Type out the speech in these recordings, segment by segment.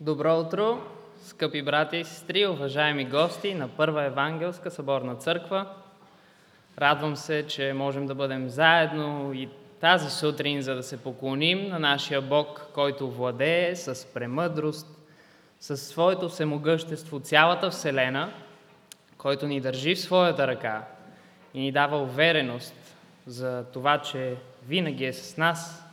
Добро утро, скъпи брати и сестри, уважаеми гости на Първа Евангелска съборна църква. Радвам се, че можем да бъдем заедно и тази сутрин, за да се поклоним на нашия Бог, който владее с премъдрост, със своето всемогъщество цялата Вселена, който ни държи в своята ръка и ни дава увереност за това, че винаги е с нас.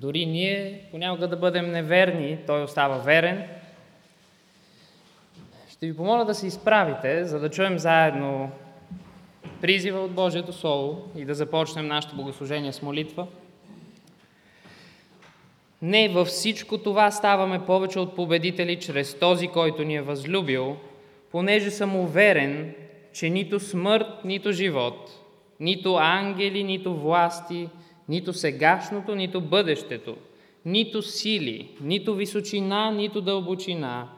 Дори ние понякога да бъдем неверни, Той остава верен. Ще ви помоля да се изправите, за да чуем заедно призива от Божието Слово и да започнем нашето богослужение с молитва. Не, във всичко това ставаме повече от победители чрез този, който ни е възлюбил, понеже съм уверен, че нито смърт, нито живот, нито ангели, нито власти, нито сегашното, нито бъдещето, нито сили, нито височина, нито дълбочина,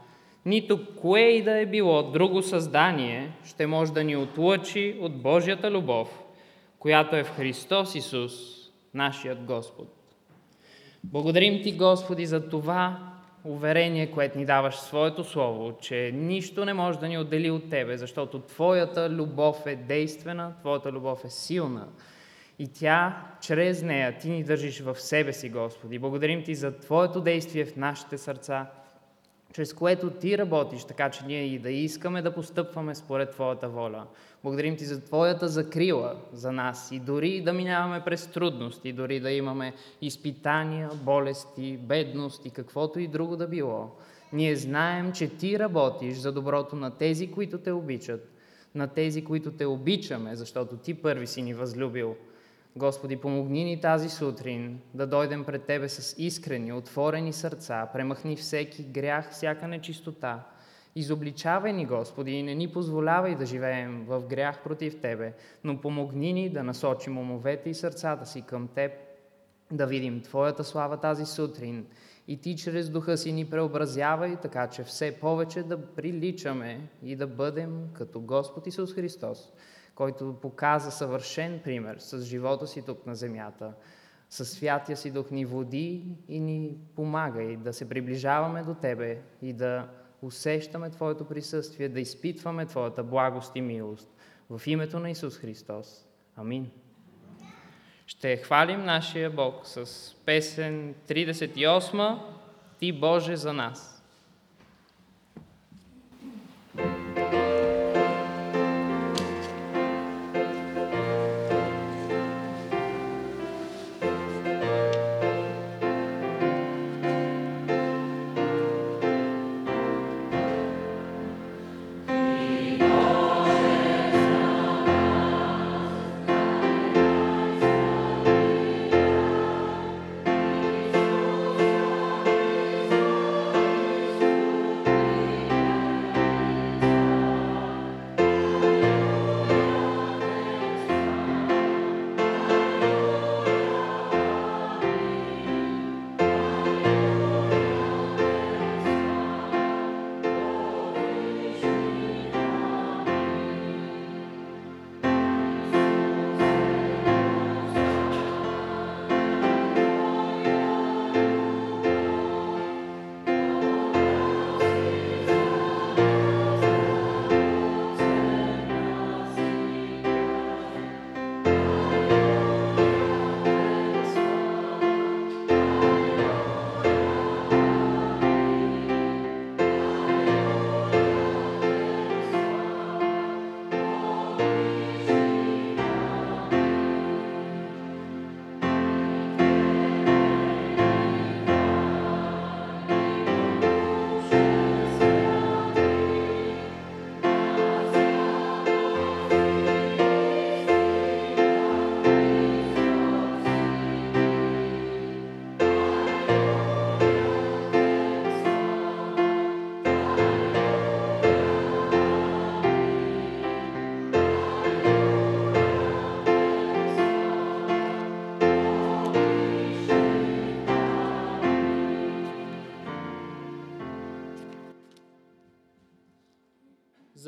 нито кое и да е било друго създание ще може да ни отлъчи от Божията любов, която е в Христос Исус, нашият Господ. Благодарим Ти, Господи, за това уверение, което ни даваш Своето Слово, че нищо не може да ни отдели от Тебе, защото Твоята любов е действена, Твоята любов е силна и тя, чрез нея, Ти ни държиш в себе си, Господи. Благодарим Ти за Твоето действие в нашите сърца, чрез което Ти работиш, така че ние и да искаме да постъпваме според Твоята воля. Благодарим Ти за Твоята закрила за нас и дори да минаваме през трудности, дори да имаме изпитания, болести, бедност и каквото и друго да било. Ние знаем, че Ти работиш за доброто на тези, които Те обичат, на тези, които Те обичаме, защото Ти първи си ни възлюбил – Господи, помогни ни тази сутрин да дойдем пред Тебе с искрени, отворени сърца, премахни всеки грях, всяка нечистота. Изобличавай ни, Господи, и не ни позволявай да живеем в грях против Тебе, но помогни ни да насочим умовете и сърцата си към Теб, да видим Твоята слава тази сутрин и Ти чрез Духа си ни преобразявай, така че все повече да приличаме и да бъдем като Господ Исус Христос който показа съвършен пример с живота си тук на земята, със святия си дух ни води и ни помага и да се приближаваме до Тебе и да усещаме Твоето присъствие, да изпитваме Твоята благост и милост. В името на Исус Христос. Амин. Ще хвалим нашия Бог с песен 38 Ти Боже за нас.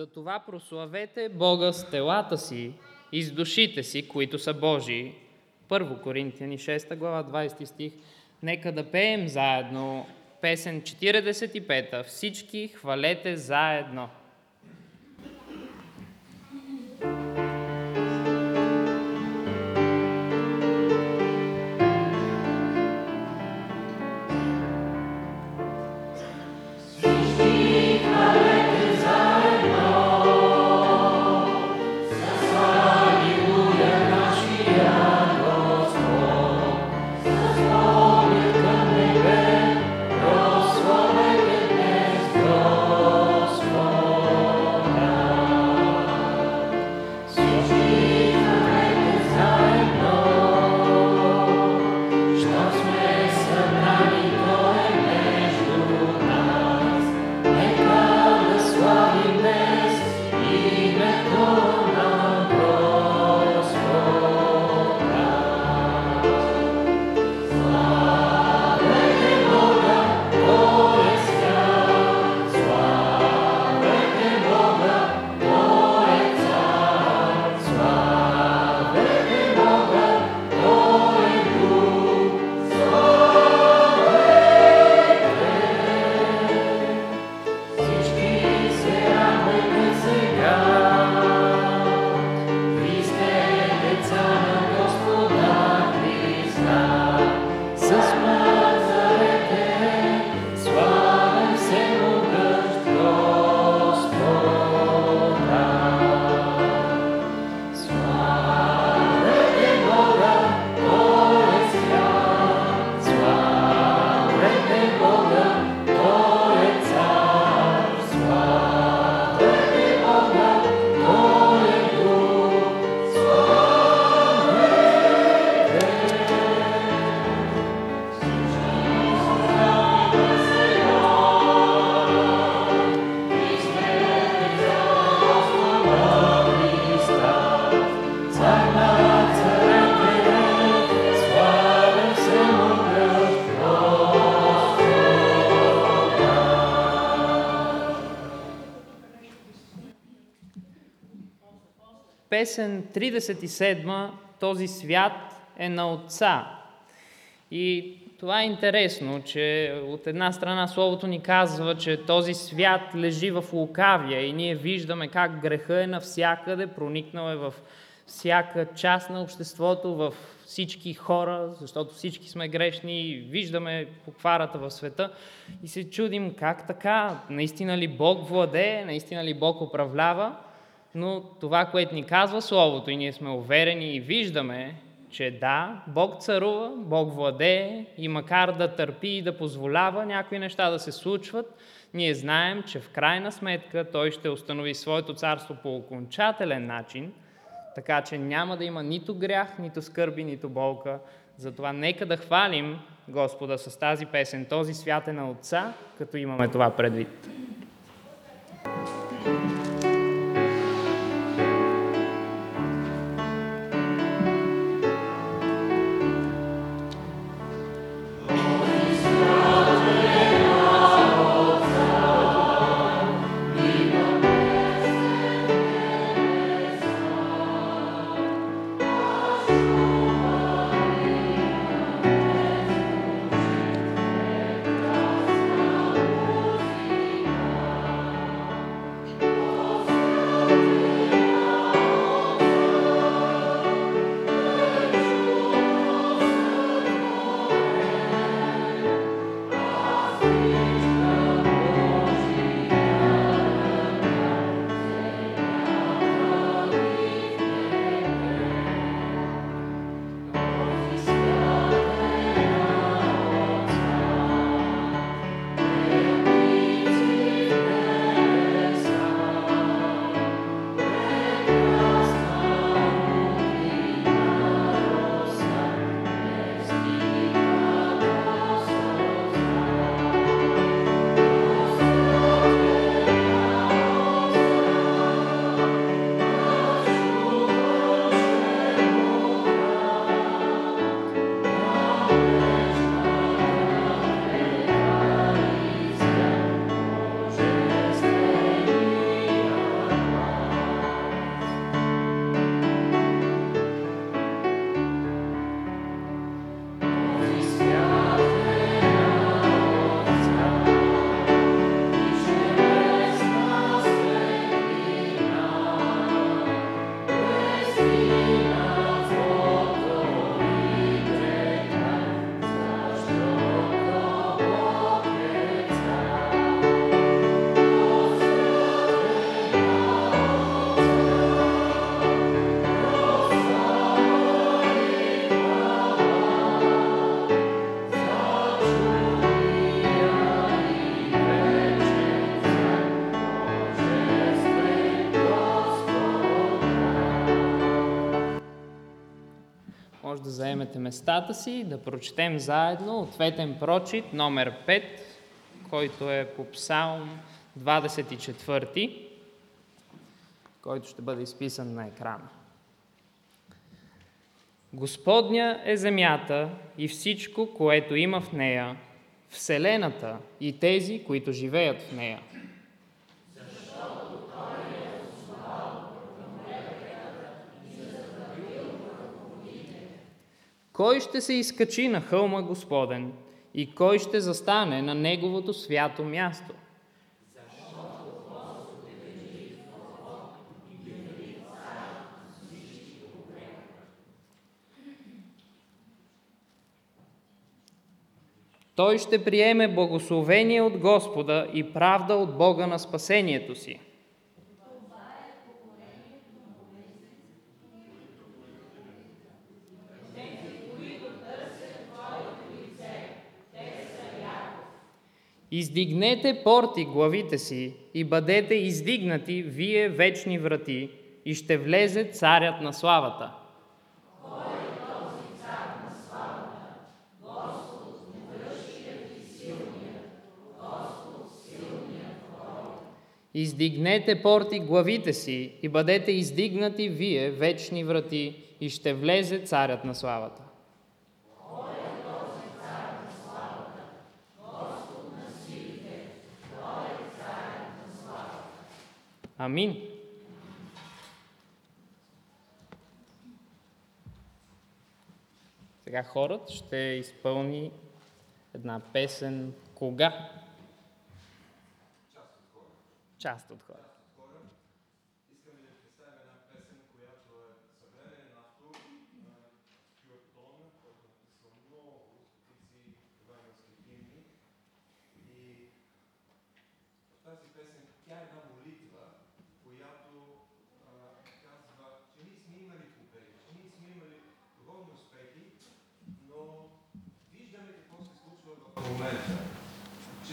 Затова прославете Бога с телата си и с душите си, които са Божии. Първо Коринтияни 6 глава 20 стих. Нека да пеем заедно песен 45, всички хвалете заедно. Песен 37 този свят е на Отца. И това е интересно, че от една страна Словото ни казва, че този свят лежи в лукавия и ние виждаме как греха е навсякъде, проникнал е в всяка част на обществото, в всички хора, защото всички сме грешни и виждаме покварата в света и се чудим как така, наистина ли Бог владее, наистина ли Бог управлява но това, което ни казва Словото и ние сме уверени и виждаме, че да, Бог царува, Бог владее и макар да търпи и да позволява някои неща да се случват, ние знаем, че в крайна сметка Той ще установи своето царство по окончателен начин, така че няма да има нито грях, нито скърби, нито болка. Затова нека да хвалим Господа с тази песен, този свят е на Отца, като имаме това предвид. Заемете местата си, да прочетем заедно ответен прочит номер 5, който е по Псалм 24, който ще бъде изписан на екрана. Господня е земята и всичко, което има в нея, Вселената и тези, които живеят в нея. Кой ще се изкачи на хълма Господен и кой ще застане на Неговото свято място? Той ще приеме благословение от Господа и правда от Бога на спасението си. Издигнете порти главите си и бъдете издигнати вие вечни врати и ще влезе царят на славата. Издигнете порти главите си и бъдете издигнати вие вечни врати и ще влезе царят на славата. Амин. Сега хорът ще изпълни една песен Кога? Част от хора. Една песен, която е е тази песен тя е една молитва, която а, казва, че ние сме имали победи, че ние сме имали духовни успехи, но виждаме какво се случва в момента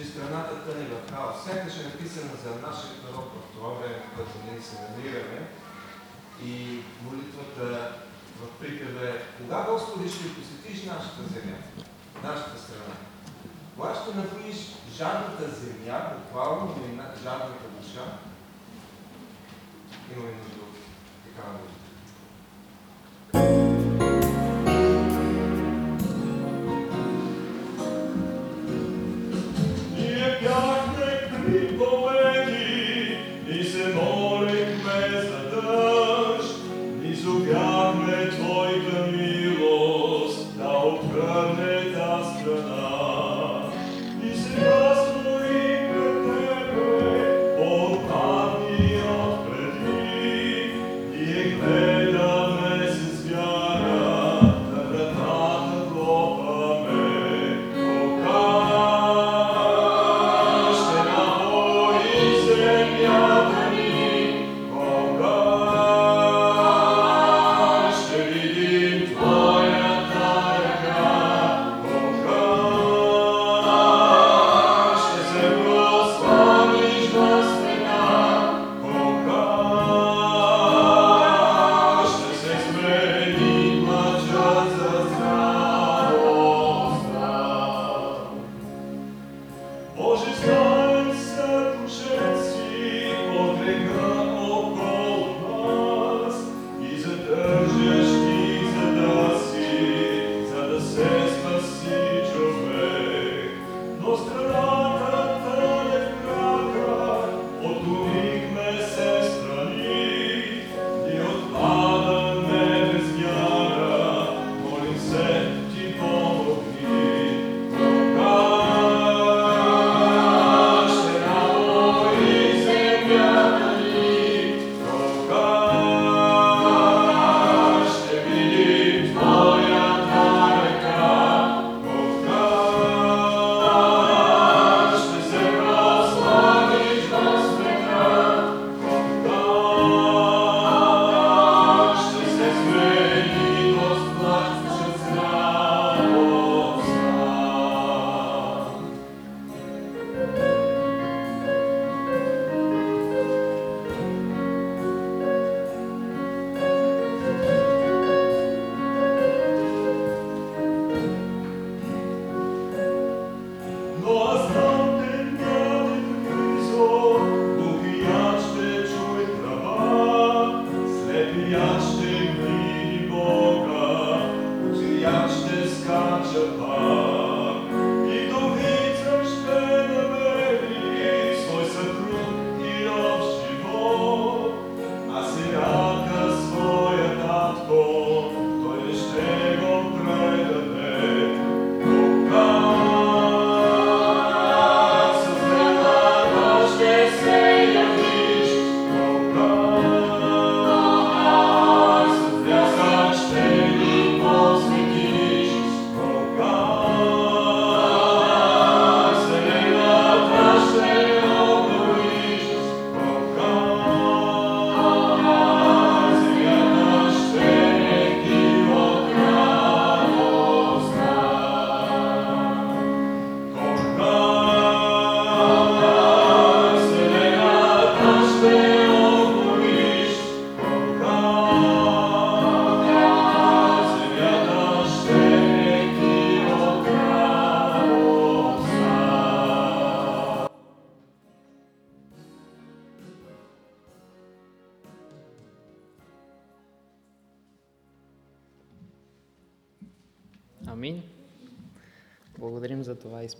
че страната тъне в хаос. Сякаш е написана за нашия народ в това време, в което ние се намираме. И молитвата в припева е, кога Господи ще посетиш нашата земя, нашата страна? Кога ще напоиш жадната земя, буквално, жадната душа? Имаме нужда от такава молитва.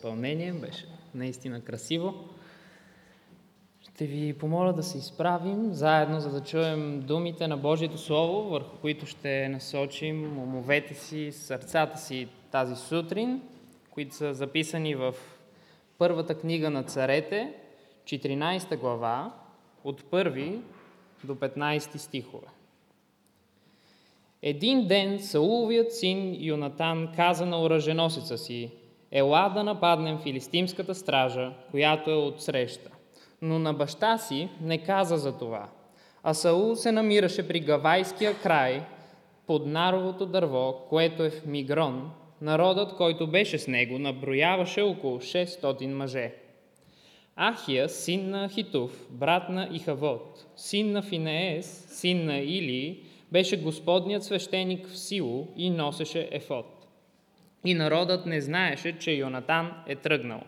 Изпълнение. Беше наистина красиво. Ще ви помоля да се изправим заедно, за да чуем думите на Божието Слово, върху които ще насочим умовете си, сърцата си тази сутрин, които са записани в първата книга на царете, 14 глава, от 1 до 15 стихове. Един ден Сауловият син Юнатан каза на оръженосеца си, ела да нападнем филистимската стража, която е отсреща. Но на баща си не каза за това. А Саул се намираше при Гавайския край, под наровото дърво, което е в Мигрон. Народът, който беше с него, наброяваше около 600 мъже. Ахия, син на Хитув, брат на Ихавод, син на Финеес, син на Илии, беше господният свещеник в Сило и носеше ефод. И народът не знаеше, че Йонатан е тръгнал.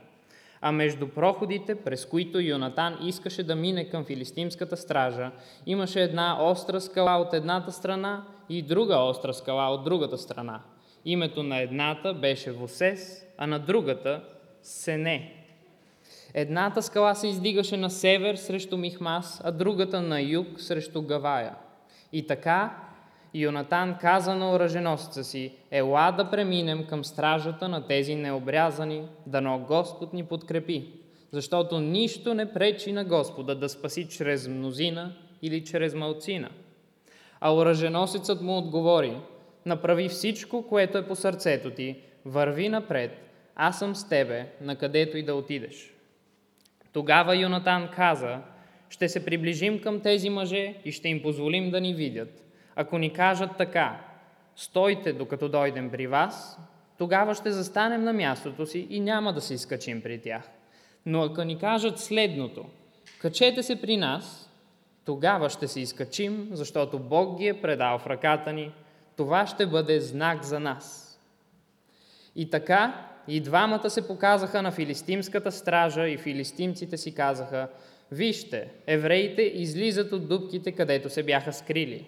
А между проходите, през които Йонатан искаше да мине към филистимската стража, имаше една остра скала от едната страна и друга остра скала от другата страна. Името на едната беше Восес, а на другата Сене. Едната скала се издигаше на север срещу Михмас, а другата на юг срещу Гавая. И така Йонатан каза на оръженосеца си, ела да преминем към стражата на тези необрязани, дано Господ ни подкрепи, защото нищо не пречи на Господа да спаси чрез мнозина или чрез малцина. А оръженосецът му отговори, направи всичко, което е по сърцето ти, върви напред, аз съм с тебе, на където и да отидеш. Тогава Йонатан каза, ще се приближим към тези мъже и ще им позволим да ни видят. Ако ни кажат така, стойте докато дойдем при вас, тогава ще застанем на мястото си и няма да се изкачим при тях. Но ако ни кажат следното, качете се при нас, тогава ще се изкачим, защото Бог ги е предал в ръката ни. Това ще бъде знак за нас. И така, и двамата се показаха на филистимската стража и филистимците си казаха, Вижте, евреите излизат от дубките, където се бяха скрили.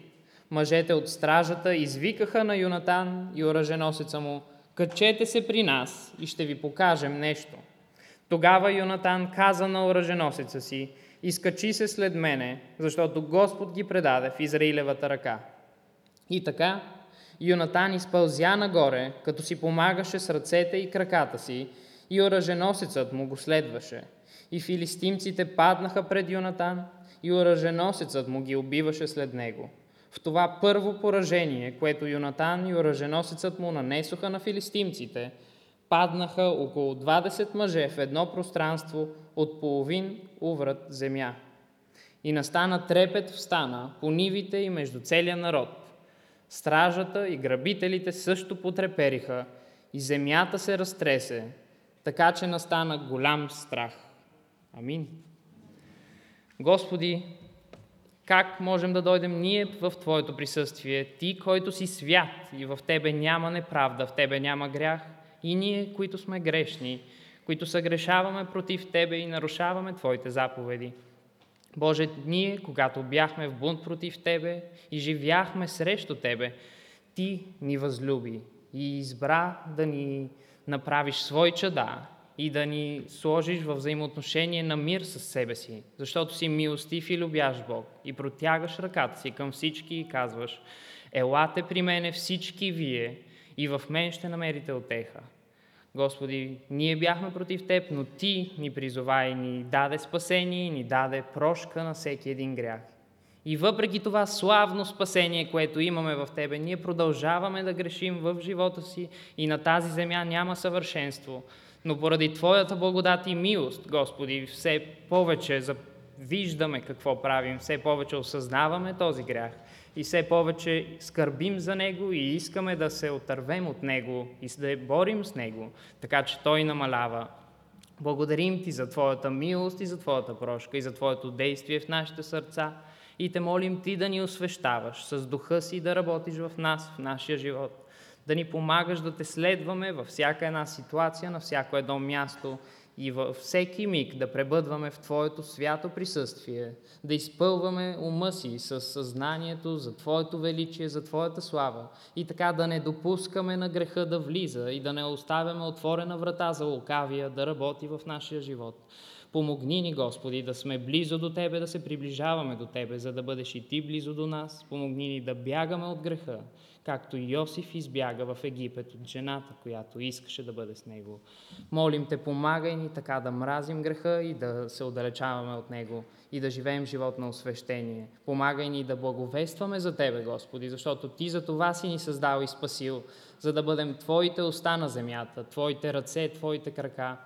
Мъжете от стражата извикаха на Юнатан и оръженосеца му, качете се при нас и ще ви покажем нещо. Тогава Юнатан каза на оръженосеца си, изкачи се след мене, защото Господ ги предаде в Израилевата ръка. И така, Юнатан изпълзя нагоре, като си помагаше с ръцете и краката си, и оръженосецът му го следваше. И филистимците паднаха пред Юнатан, и оръженосецът му ги убиваше след него. В това първо поражение, което Юнатан и оръженосецът му нанесоха на филистимците, паднаха около 20 мъже в едно пространство от половин уврат земя. И настана трепет в стана по нивите и между целия народ. Стражата и грабителите също потрепериха и земята се разтресе, така че настана голям страх. Амин. Господи, как можем да дойдем ние в Твоето присъствие, Ти, който си свят и в Тебе няма неправда, в Тебе няма грях, и ние, които сме грешни, които съгрешаваме против Тебе и нарушаваме Твоите заповеди. Боже, ние, когато бяхме в бунт против Тебе и живяхме срещу Тебе, Ти ни възлюби и избра да ни направиш свой чада и да ни сложиш в взаимоотношение на мир с себе си, защото си милостив и любящ Бог и протягаш ръката си към всички и казваш, елате при мене всички вие и в мен ще намерите отеха. Господи, ние бяхме против Теб, но Ти ни призова и ни даде спасение ни даде прошка на всеки един грях. И въпреки това славно спасение, което имаме в Тебе, ние продължаваме да грешим в живота си и на тази земя няма съвършенство. Но поради Твоята благодат и милост, Господи, все повече виждаме какво правим, все повече осъзнаваме този грях и все повече скърбим за него и искаме да се отървем от него и да борим с него, така че той намалява. Благодарим Ти за Твоята милост и за Твоята прошка и за Твоето действие в нашите сърца и те молим Ти да ни освещаваш с духа си да работиш в нас, в нашия живот, да ни помагаш да Те следваме във всяка една ситуация, на всяко едно място и във всеки миг да пребъдваме в Твоето свято присъствие, да изпълваме ума си с съзнанието за Твоето величие, за Твоята слава и така да не допускаме на греха да влиза и да не оставяме отворена врата за лукавия да работи в нашия живот. Помогни ни, Господи, да сме близо до Тебе, да се приближаваме до Тебе, за да бъдеш и Ти близо до нас. Помогни ни да бягаме от греха, както Йосиф избяга в Египет от жената, която искаше да бъде с него. Молим Те, помагай ни така да мразим греха и да се отдалечаваме от него и да живеем живот на освещение. Помагай ни да благовестваме за Тебе, Господи, защото Ти за това си ни създал и спасил, за да бъдем Твоите уста на земята, Твоите ръце, Твоите крака,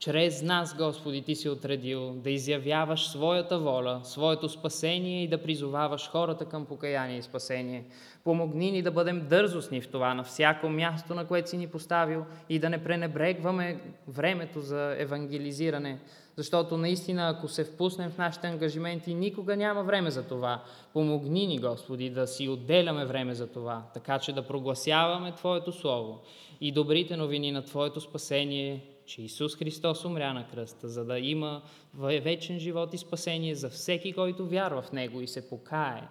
чрез нас, Господи, Ти си отредил да изявяваш своята воля, своето спасение и да призоваваш хората към покаяние и спасение. Помогни ни да бъдем дързостни в това на всяко място, на което си ни поставил и да не пренебрегваме времето за евангелизиране, защото наистина, ако се впуснем в нашите ангажименти, никога няма време за това. Помогни ни, Господи, да си отделяме време за това, така че да прогласяваме Твоето Слово и добрите новини на Твоето спасение че Исус Христос умря на кръста, за да има вечен живот и спасение за всеки, който вярва в Него и се покае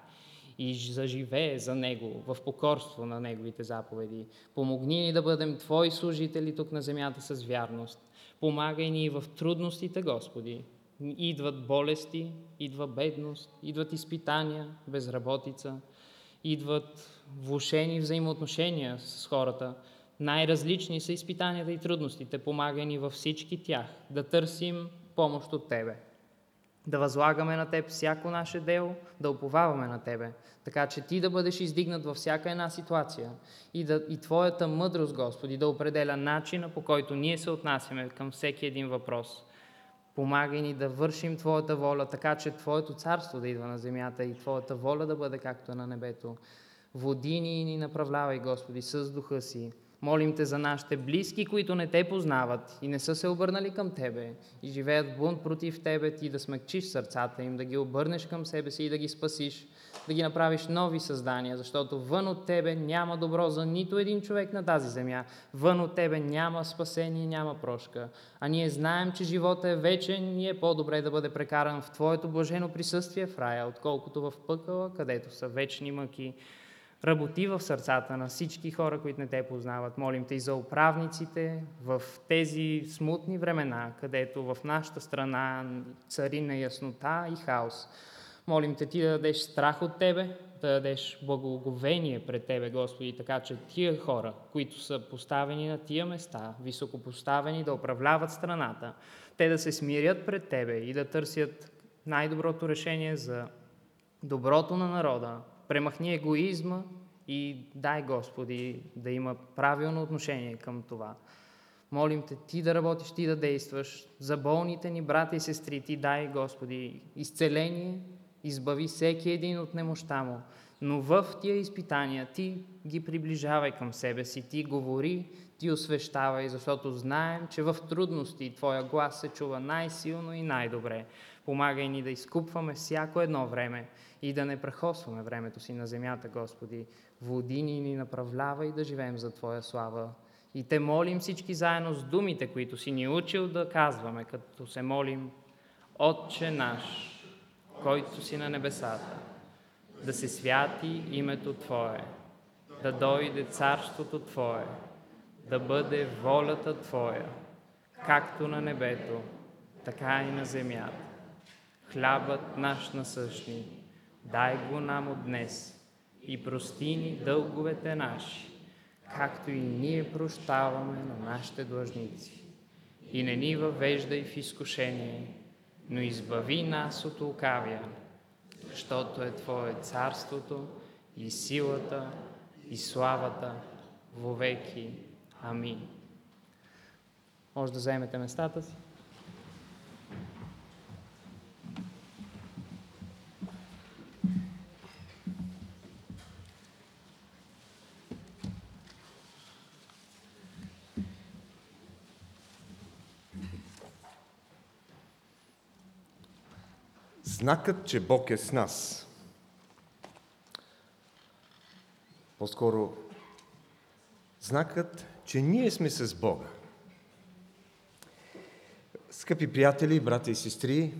и заживее за Него в покорство на Неговите заповеди. Помогни ни да бъдем Твои служители тук на земята с вярност. Помагай ни в трудностите, Господи. Идват болести, идва бедност, идват изпитания, безработица, идват влушени взаимоотношения с хората – най-различни са изпитанията и трудностите, помагай ни във всички тях, да търсим помощ от Тебе. Да възлагаме на Теб всяко наше дело, да уповаваме на Тебе, така че Ти да бъдеш издигнат във всяка една ситуация и, да, и Твоята мъдрост, Господи, да определя начина по който ние се отнасяме към всеки един въпрос. Помагай ни да вършим Твоята воля, така че Твоето царство да идва на земята и Твоята воля да бъде както на небето. Води ни и ни направлявай, Господи, с духа си, Молим те за нашите близки, които не те познават и не са се обърнали към Тебе и живеят бунт против Тебе, Ти да смъкчиш сърцата им, да ги обърнеш към себе си и да ги спасиш, да ги направиш нови създания, защото вън от Тебе няма добро за нито един човек на тази земя. Вън от Тебе няма спасение, няма прошка. А ние знаем, че живота е вечен и е по-добре да бъде прекаран в Твоето блажено присъствие в рая, отколкото в пъкъла, където са вечни мъки. Работи в сърцата на всички хора, които не те познават. Молим те и за управниците в тези смутни времена, където в нашата страна цари неяснота и хаос. Молим те ти да дадеш страх от Тебе, да дадеш благоговение пред Тебе, Господи, така че тия хора, които са поставени на тия места, високопоставени да управляват страната, те да се смирят пред Тебе и да търсят най-доброто решение за доброто на народа, премахни егоизма и дай, Господи, да има правилно отношение към това. Молим те Ти да работиш, Ти да действаш. За болните ни брата и сестри Ти дай, Господи, изцеление, избави всеки един от немощта му. Но в тия изпитания Ти ги приближавай към себе си, Ти говори, Ти освещавай, защото знаем, че в трудности Твоя глас се чува най-силно и най-добре. Помагай ни да изкупваме всяко едно време и да не прехосваме времето си на земята, Господи. Води ни ни направлява и да живеем за Твоя слава. И Те молим всички заедно с думите, които си ни учил да казваме, като се молим Отче наш, който си на небесата, да се святи името Твое, да дойде царството Твое, да бъде волята Твоя, както на небето, така и на земята. Хлябът наш насъщни, дай го нам от днес и прости ни дълговете наши, както и ние прощаваме на нашите длъжници. И не ни въвеждай в изкушение, но избави нас от лукавия, защото е Твое царството и силата и славата вовеки. Амин. Може да заемете местата си. Знакът, че Бог е с нас. По-скоро, знакът, че ние сме с Бога. Скъпи приятели, брати и сестри,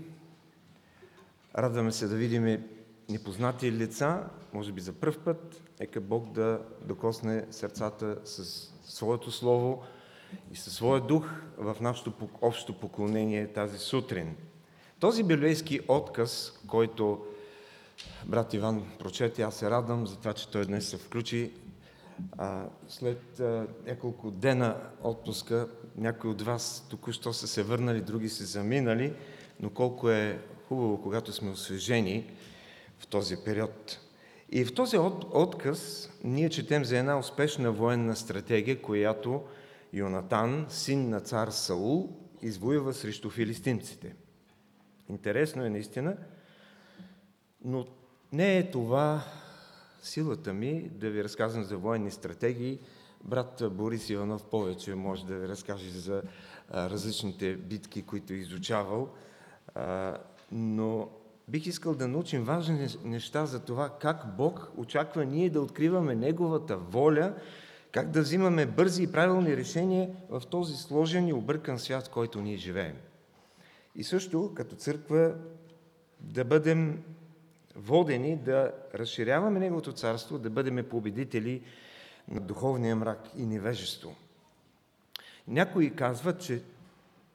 радваме се да видим непознати лица, може би за пръв път. Нека Бог да докосне сърцата с своето слово и със своя дух в нашето общо поклонение тази сутрин. Този библейски отказ, който брат Иван прочете, аз се радвам за това, че той днес се включи. След няколко дена отпуска, някои от вас току-що са се върнали, други са заминали, но колко е хубаво, когато сме освежени в този период. И в този от, отказ ние четем за една успешна военна стратегия, която Йонатан, син на цар Саул, извоюва срещу филистимците. Интересно е наистина, но не е това силата ми да ви разказвам за военни стратегии. Брат Борис Иванов повече може да ви разкаже за различните битки, които е изучавал. Но бих искал да научим важни неща за това как Бог очаква ние да откриваме Неговата воля, как да взимаме бързи и правилни решения в този сложен и объркан свят, в който ние живеем. И също, като църква, да бъдем водени да разширяваме Неговото царство, да бъдем победители на духовния мрак и невежество. Някои казват, че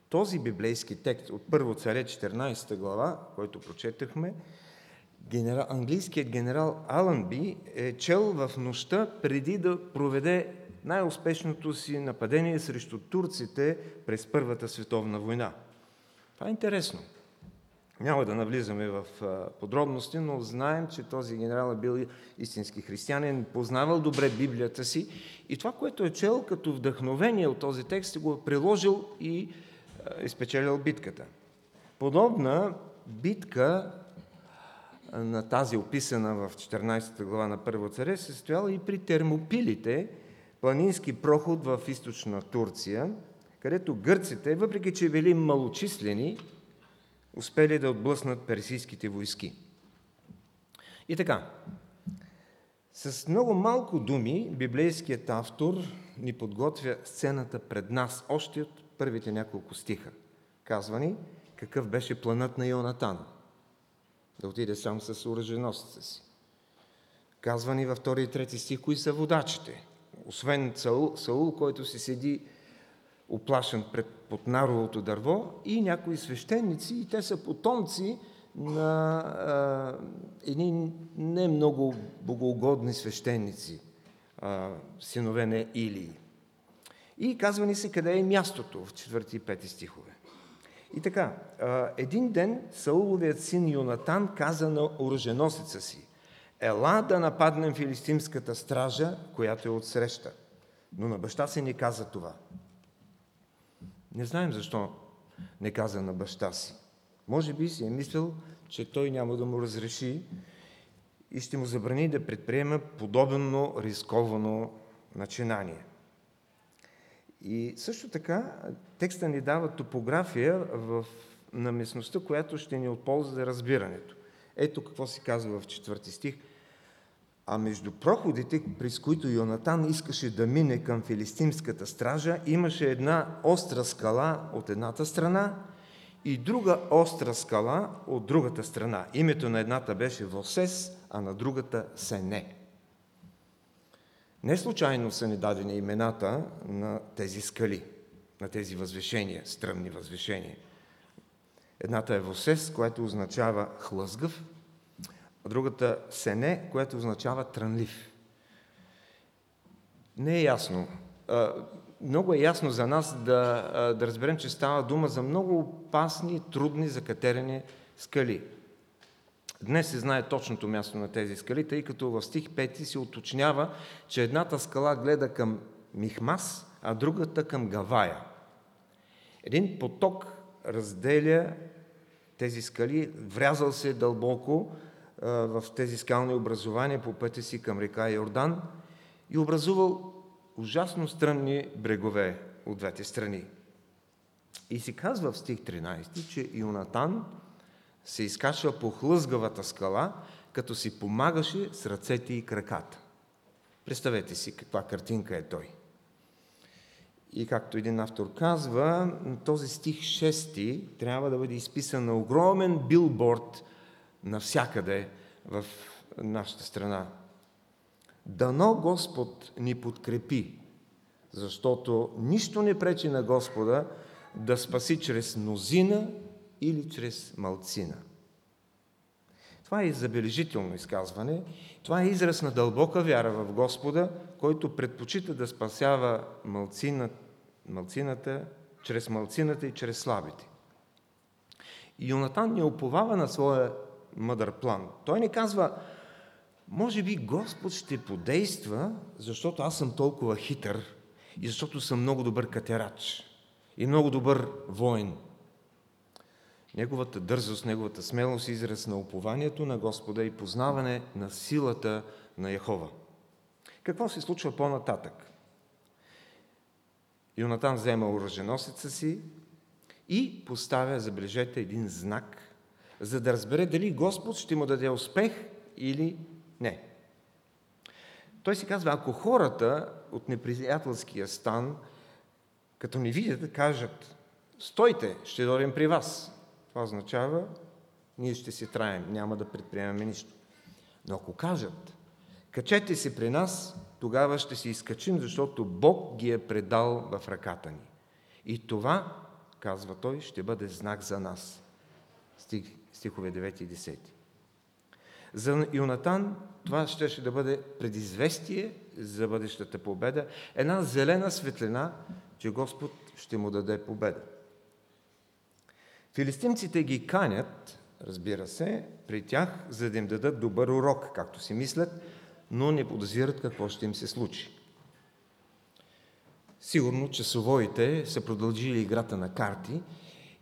този библейски текст от Първо царе 14 глава, който прочетахме, генерал, английският генерал Алънби е чел в нощта преди да проведе най-успешното си нападение срещу турците през Първата световна война. Това е интересно. Няма да навлизаме в подробности, но знаем, че този генерал е бил истински християнин, познавал добре Библията си и това, което е чел като вдъхновение от този текст, го е приложил и е спечелил битката. Подобна битка на тази описана в 14 глава на Първо царе се стояла и при термопилите, планински проход в източна Турция, където гърците, въпреки че били малочислени, успели да отблъснат персийските войски. И така, с много малко думи библейският автор ни подготвя сцената пред нас, още от първите няколко стиха. Казва ни какъв беше планът на Йонатан. Да отиде сам с оръженосеца си. Казва ни във втори и трети стих, кои са водачите. Освен Саул, Саул който си седи оплашен пред под наровото дърво и някои свещеници, и те са потомци на а, едни не много богоугодни свещеници, а, синове на Илии. И казва ни се къде е мястото в 4 и 5 стихове. И така, един ден Сауловият син Йонатан каза на оръженосеца си, ела да нападнем филистимската стража, която е отсреща. Но на баща си не каза това. Не знаем защо не каза на баща си. Може би си е мислил, че той няма да му разреши и ще му забрани да предприема подобно рисковано начинание. И също така текста ни дава топография в, на местността, която ще ни отползва за разбирането. Ето какво се казва в четвърти стих. А между проходите, през които Йонатан искаше да мине към филистимската стража, имаше една остра скала от едната страна и друга остра скала от другата страна. Името на едната беше Восес, а на другата Сене. Не случайно са ни дадени имената на тези скали, на тези възвешения, стръмни възвешения. Едната е Восес, което означава хлъзгав, другата Сене, което означава трънлив. Не е ясно. Много е ясно за нас да, да разберем, че става дума за много опасни, трудни, закатерени скали. Днес се знае точното място на тези скали, тъй като в стих 5 се уточнява, че едната скала гледа към Михмас, а другата към Гавая. Един поток разделя тези скали, врязал се дълбоко в тези скални образования по пътя си към река Йордан и образувал ужасно стръмни брегове от двете страни. И се казва в стих 13, че Йонатан се изкачва по хлъзгавата скала, като си помагаше с ръцете и краката. Представете си каква картинка е той. И както един автор казва, този стих 6 трябва да бъде изписан на огромен билборд навсякъде в нашата страна. Дано Господ ни подкрепи, защото нищо не пречи на Господа да спаси чрез мнозина или чрез малцина. Това е забележително изказване. Това е израз на дълбока вяра в Господа, който предпочита да спасява малцина, малцината, чрез малцината и чрез слабите. Йонатан не оповава на своя мъдър план. Той не казва, може би Господ ще подейства, защото аз съм толкова хитър и защото съм много добър катерач и много добър воин. Неговата дързост, неговата смелост, израз на упованието на Господа и познаване на силата на Яхова. Какво се случва по-нататък? Йонатан взема оръженосеца си и поставя, забележете, един знак, за да разбере дали Господ ще му даде успех или не. Той си казва, ако хората от неприятелския стан, като ни видят, кажат, стойте, ще дойдем при вас. Това означава, ние ще си траем, няма да предприемаме нищо. Но ако кажат, качете се при нас, тогава ще се изкачим, защото Бог ги е предал в ръката ни. И това, казва той, ще бъде знак за нас. Стих, стихове 9 и 10. За Юнатан това ще, да бъде предизвестие за бъдещата победа, една зелена светлина, че Господ ще му даде победа. Филистимците ги канят, разбира се, при тях, за да им дадат добър урок, както си мислят, но не подозират какво ще им се случи. Сигурно часовоите са продължили играта на карти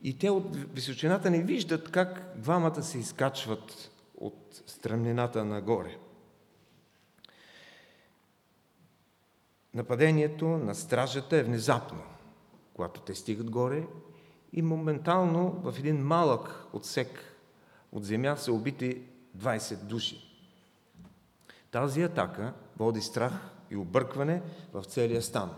и те от височината не виждат как двамата се изкачват от стръмнината нагоре. Нападението на стражата е внезапно. Когато те стигат горе, и моментално в един малък отсек от земя са убити 20 души. Тази атака води страх и объркване в целия стан.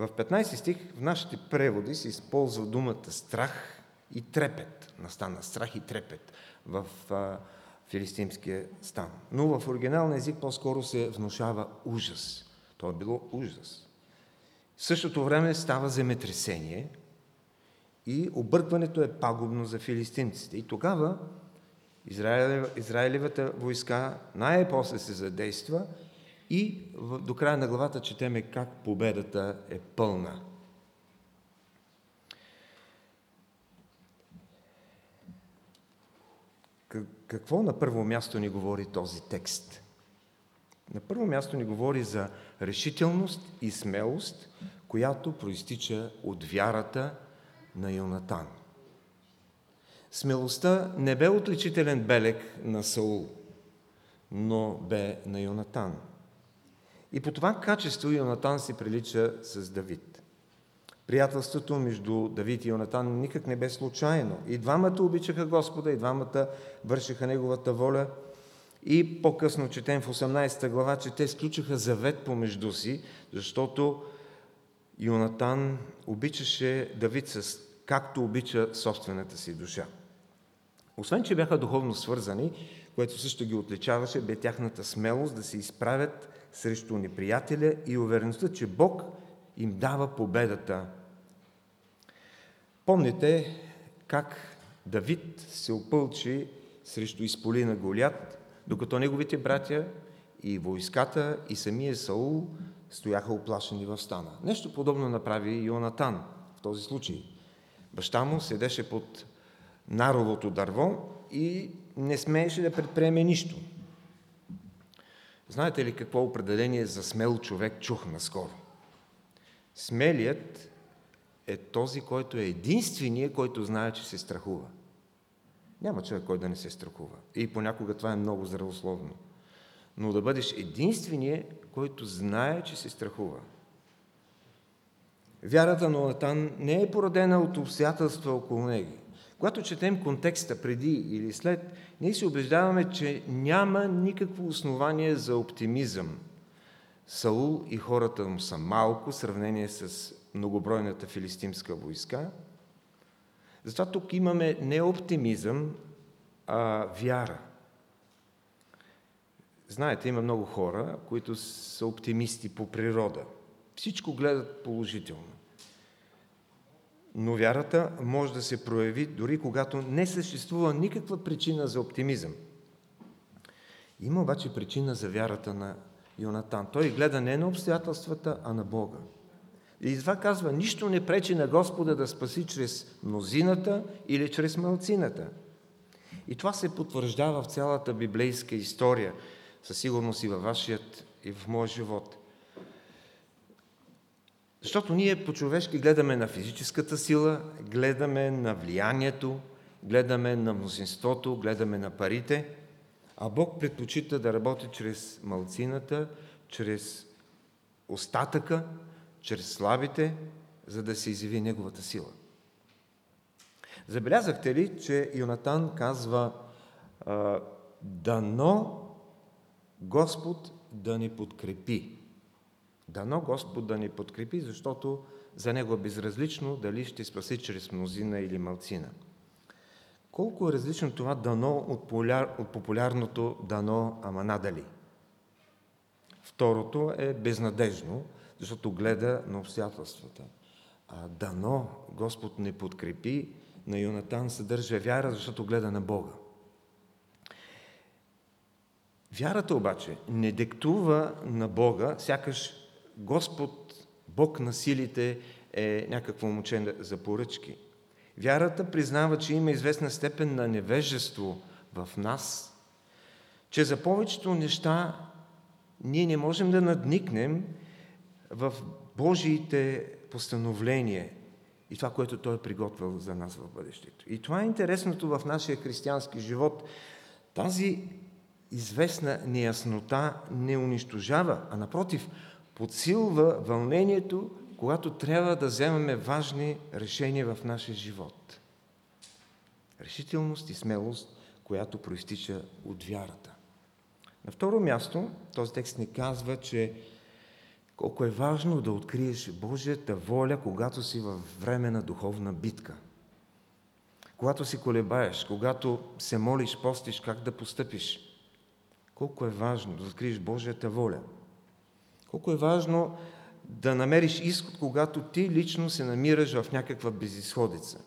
В 15 стих в нашите преводи се използва думата страх и трепет. Настана страх и трепет в филистимския стан. Но в оригиналния език по-скоро се внушава ужас. То е било ужас. В същото време става земетресение – и объркването е пагубно за филистимците. И тогава Израилевата войска най-после се задейства и до края на главата четеме как победата е пълна. Какво на първо място ни говори този текст? На първо място ни говори за решителност и смелост, която проистича от вярата на Йонатан. Смелостта не бе отличителен белег на Саул, но бе на Йонатан. И по това качество Йонатан си прилича с Давид. Приятелството между Давид и Йонатан никак не бе случайно. И двамата обичаха Господа, и двамата вършиха Неговата воля. И по-късно четем в 18 глава, че те сключиха завет помежду си, защото Йонатан обичаше Давид с както обича собствената си душа. Освен, че бяха духовно свързани, което също ги отличаваше, бе тяхната смелост да се изправят срещу неприятеля и увереността, че Бог им дава победата. Помните как Давид се опълчи срещу изполина Голят, докато неговите братя и войската и самия Саул стояха оплашени в стана. Нещо подобно направи и Йонатан в този случай. Баща му седеше под наровото дърво и не смееше да предприеме нищо. Знаете ли какво определение за смел човек чух наскоро? Смелият е този, който е единствения, който знае, че се страхува. Няма човек, който да не се страхува. И понякога това е много здравословно. Но да бъдеш единствения, който знае, че се страхува. Вярата на Натан не е породена от обстоятелства около него. Когато четем контекста преди или след, ние се убеждаваме, че няма никакво основание за оптимизъм. Саул и хората му са малко в сравнение с многобройната филистимска войска. Затова тук имаме не оптимизъм, а вяра. Знаете, има много хора, които са оптимисти по природа. Всичко гледат положително. Но вярата може да се прояви дори когато не съществува никаква причина за оптимизъм. Има обаче причина за вярата на Йонатан. Той гледа не на обстоятелствата, а на Бога. И това казва, нищо не пречи на Господа да спаси чрез мнозината или чрез малцината. И това се потвърждава в цялата библейска история, със сигурност и във вашият, и в моя живот. Защото ние по-човешки гледаме на физическата сила, гледаме на влиянието, гледаме на мнозинството, гледаме на парите, а Бог предпочита да работи чрез малцината, чрез остатъка, чрез слабите, за да се изяви Неговата сила. Забелязахте ли, че Йонатан казва дано Господ да ни подкрепи. Дано Господ да ни подкрепи, защото за Него е безразлично дали ще спаси чрез мнозина или малцина. Колко е различно това дано от, поляр, от популярното дано, ама надали? Второто е безнадежно, защото гледа на обстоятелствата. А дано Господ не подкрепи, на Йонатан съдържа вяра, защото гледа на Бога. Вярата обаче не диктува на Бога, сякаш Господ, Бог на силите е някакво момче за поръчки. Вярата признава, че има известна степен на невежество в нас, че за повечето неща ние не можем да надникнем в Божиите постановления и това, което Той е приготвил за нас в бъдещето. И това е интересното в нашия християнски живот. Тази известна неяснота не унищожава, а напротив, подсилва вълнението, когато трябва да вземаме важни решения в нашия живот. Решителност и смелост, която проистича от вярата. На второ място, този текст ни казва, че колко е важно да откриеш Божията воля, когато си във време на духовна битка. Когато си колебаеш, когато се молиш, постиш как да постъпиш. Колко е важно да откриеш Божията воля. Колко е важно да намериш изход, когато ти лично се намираш в някаква безисходица.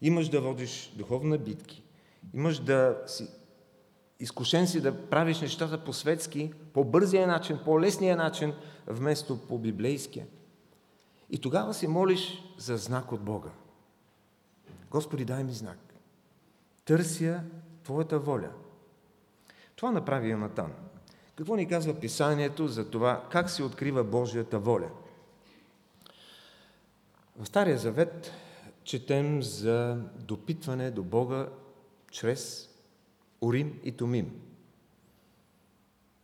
Имаш да водиш духовна битки, имаш да си изкушен си да правиш нещата по-светски, по-бързия начин, по-лесния начин, вместо по-библейския. И тогава си молиш за знак от Бога. Господи, дай ми знак. Търся Твоята воля. Това направи Йонатан. Какво ни казва Писанието за това, как се открива Божията воля? В Стария Завет четем за допитване до Бога чрез Урим и Тумим.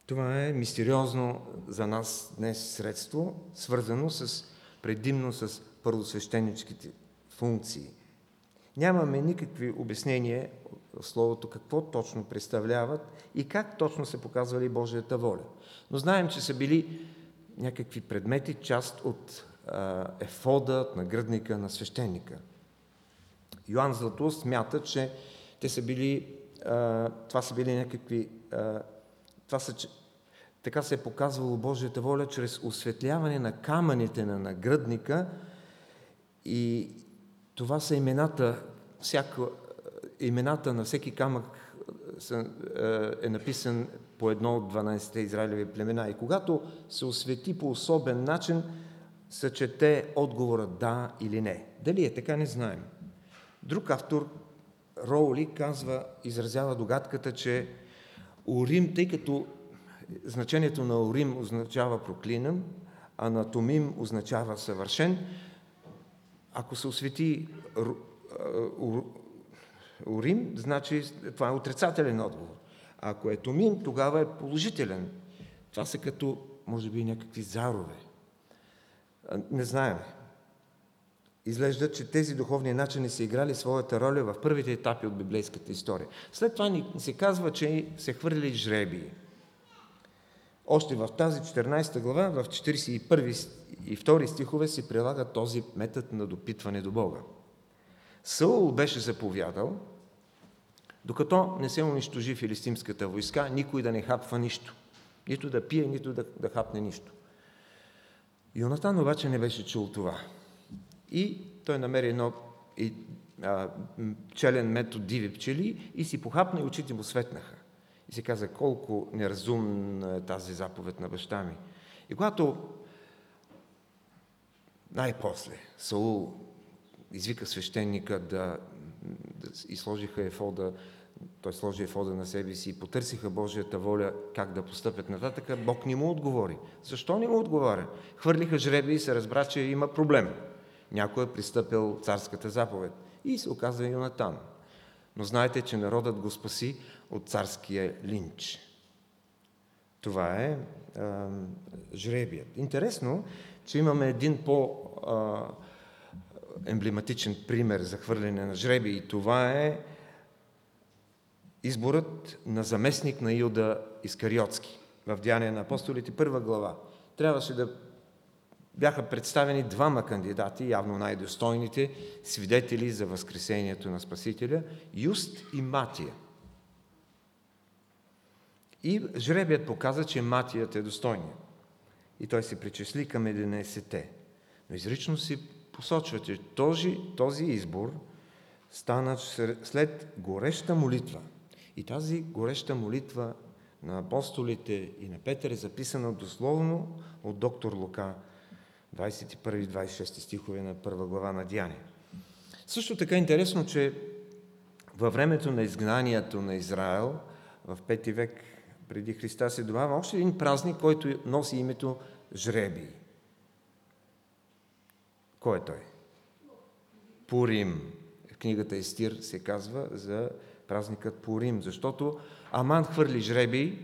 Това е мистериозно за нас днес средство, свързано с, предимно с първосвещеническите функции. Нямаме никакви обяснения в Словото какво точно представляват и как точно се показвали Божията воля. Но знаем, че са били някакви предмети, част от ефода, от нагръдника на свещеника. Йоанн Златоуст смята, че те са били това са били някакви... Това са, така се е показвало Божията воля чрез осветляване на камъните на нагръдника и това са имената, всяко, имената на всеки камък е написан по едно от 12-те Израилеви племена. И когато се освети по особен начин, се чете отговора да или не. Дали е така, не знаем. Друг автор Роули казва, изразява догадката, че Урим, тъй като значението на Урим означава проклинам, а на Томим означава съвършен, ако се освети Урим, значи това е отрицателен отговор. А ако е Томим, тогава е положителен. Това са като, може би, някакви зарове. Не знаем. Изглежда, че тези духовни начини са играли своята роля в първите етапи от библейската история. След това ни се казва, че се хвърли жреби. Още в тази 14 глава, в 41 и 2 стихове се прилага този метод на допитване до Бога. Саул беше заповядал, докато не се унищожи филистимската войска, никой да не хапва нищо. Нито да пие, нито да, да хапне нищо. Йонатан обаче не беше чул това. И той намери едно и, а, челен метод диви пчели и си похапна и очите му светнаха. И си каза колко неразумна е тази заповед на баща ми. И когато най-после Саул извика свещеника да и сложиха ефода, той сложи ефода на себе си и потърсиха Божията воля как да постъпят нататък, Бог не му отговори. Защо не му отговаря? Хвърлиха жреби и се разбра, че има проблем. Някой е пристъпил царската заповед. И се оказа Йонатан. Но знаете, че народът го спаси от царския линч. Това е а, жребият. Интересно, че имаме един по- а, емблематичен пример за хвърляне на жреби и това е изборът на заместник на Илда Искариотски в Деяния на апостолите, първа глава. Трябваше да бяха представени двама кандидати, явно най-достойните, свидетели за възкресението на Спасителя, Юст и Матия. И жребият показа, че Матият е достойният. И той се причисли към 11-те. Но изрично си посочва, че този, този избор стана след гореща молитва. И тази гореща молитва на апостолите и на Петър е записана дословно от доктор Лука, 21-26 стихове на първа глава на Дяния. Също така интересно, че във времето на изгнанието на Израел, в 5 век преди Христа се добавя още един празник, който носи името Жребий. Кой е той? Пурим. Книгата Естир се казва за празникът Пурим, защото Аман хвърли жребий,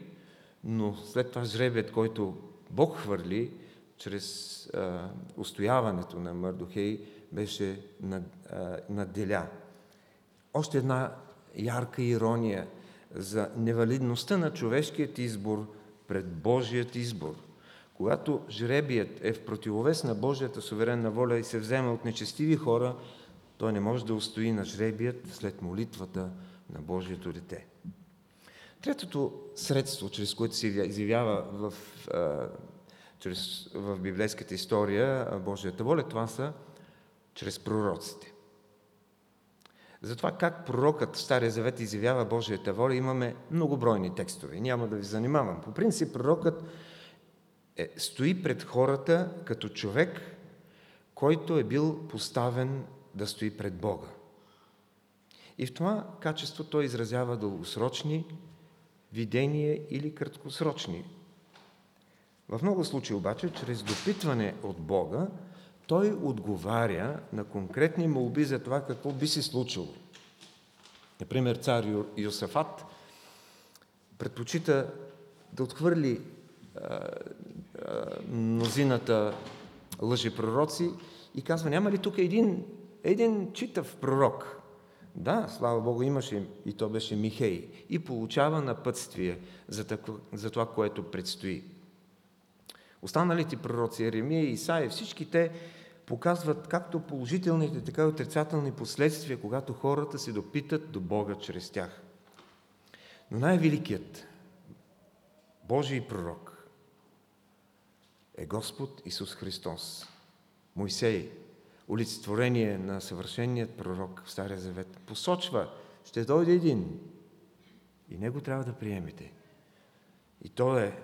но след това жребият, който Бог хвърли, чрез а, устояването на Мърдохей, беше над, а, надделя. Още една ярка ирония за невалидността на човешкият избор пред Божият избор. Когато жребият е в противовес на Божията суверенна воля и се взема от нечестиви хора, той не може да устои на жребият след молитвата на Божието дете. Третото средство, чрез което се изявява в, чрез, в библейската история Божията воля, това са чрез пророците. Затова как пророкът в Стария Завет изявява Божията воля, имаме многобройни текстове. Няма да ви занимавам. По принцип, пророкът е, стои пред хората като човек, който е бил поставен да стои пред Бога. И в това качество той изразява дългосрочни видения или краткосрочни. В много случаи обаче, чрез допитване от Бога, той отговаря на конкретни молби за това какво би се случило. Например, цар Йосафат предпочита да отхвърли мнозината лъжи пророци и казва, няма ли тук един, един читав пророк? Да, слава Богу, имаше и то беше Михей. И получава напътствие за, тако, за това, което предстои. Останалите пророци, Еремия и Исаия, всички те показват както положителните, така и отрицателни последствия, когато хората се допитат до Бога чрез тях. Но най-великият Божий пророк е Господ Исус Христос. Моисей, олицетворение на съвършеният пророк в Стария Завет, посочва, ще дойде един и него трябва да приемете. И то е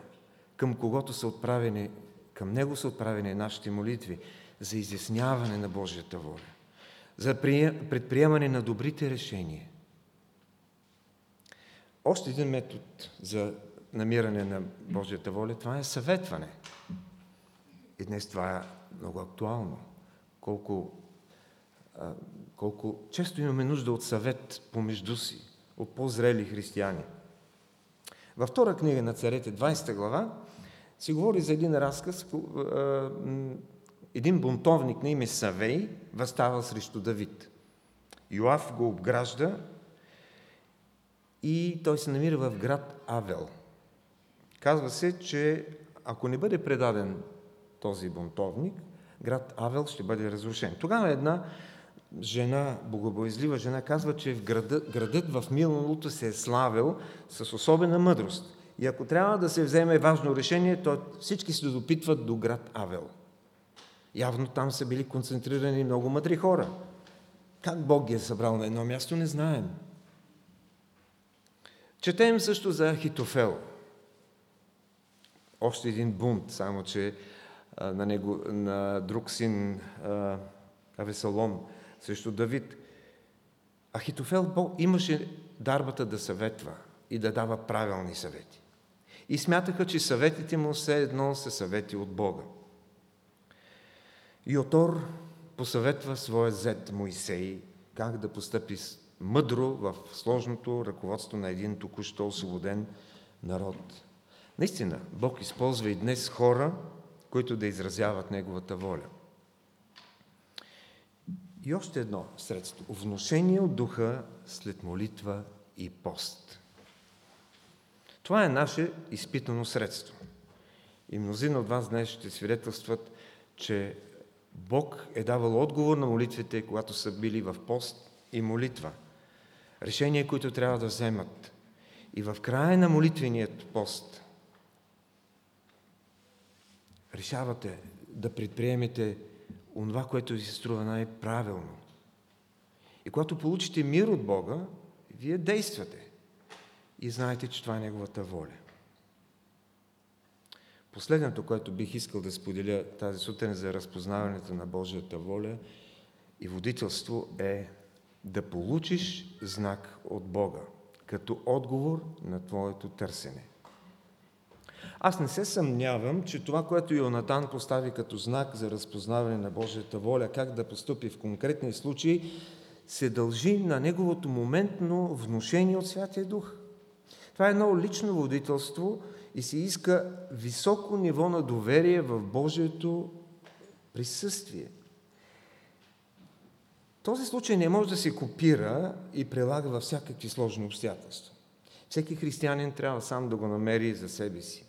към когото са отправени, към него са отправени нашите молитви за изясняване на Божията воля, за предприемане на добрите решения. Още един метод за намиране на Божията воля, това е съветване. И днес това е много актуално. Колко, а, колко често имаме нужда от съвет помежду си, от по-зрели християни. Във втора книга на царете, 20 глава, се говори за един разказ, един бунтовник на име Савей възстава срещу Давид. Йоав го обгражда и той се намира в град Авел. Казва се, че ако не бъде предаден този бунтовник, град Авел ще бъде разрушен. Тогава една жена, богобоязлива жена, казва, че в града, градът в миналото се е славил с особена мъдрост. И ако трябва да се вземе важно решение, то всички се допитват до град Авел. Явно там са били концентрирани много мъдри хора. Как Бог ги е събрал на едно място, не знаем. Четем също за Хитофел. Още един бунт, само че на, него, на друг син Авесалом срещу Давид. Ахитофел имаше дарбата да съветва и да дава правилни съвети. И смятаха, че съветите му все едно са съвети от Бога. Йотор посъветва своя зет Моисей как да постъпи мъдро в сложното ръководство на един току-що освободен народ. Наистина, Бог използва и днес хора, които да изразяват Неговата воля. И още едно средство. Вношение от духа след молитва и пост. Това е наше изпитано средство. И мнозина от вас днес ще свидетелстват, че Бог е давал отговор на молитвите, когато са били в пост и молитва. Решения, които трябва да вземат. И в края на молитвеният пост решавате да предприемете онова, което ви се струва най-правилно. И когато получите мир от Бога, вие действате и знаете, че това е Неговата воля. Последното, което бих искал да споделя тази сутрин за разпознаването на Божията воля и водителство е да получиш знак от Бога, като отговор на твоето търсене. Аз не се съмнявам, че това, което Йонатан постави като знак за разпознаване на Божията воля, как да поступи в конкретни случаи, се дължи на неговото моментно вношение от Святия Дух. Това е едно лично водителство и се иска високо ниво на доверие в Божието присъствие. Този случай не може да се копира и прилага във всякакви сложни обстоятелства. Всеки християнин трябва сам да го намери за себе си.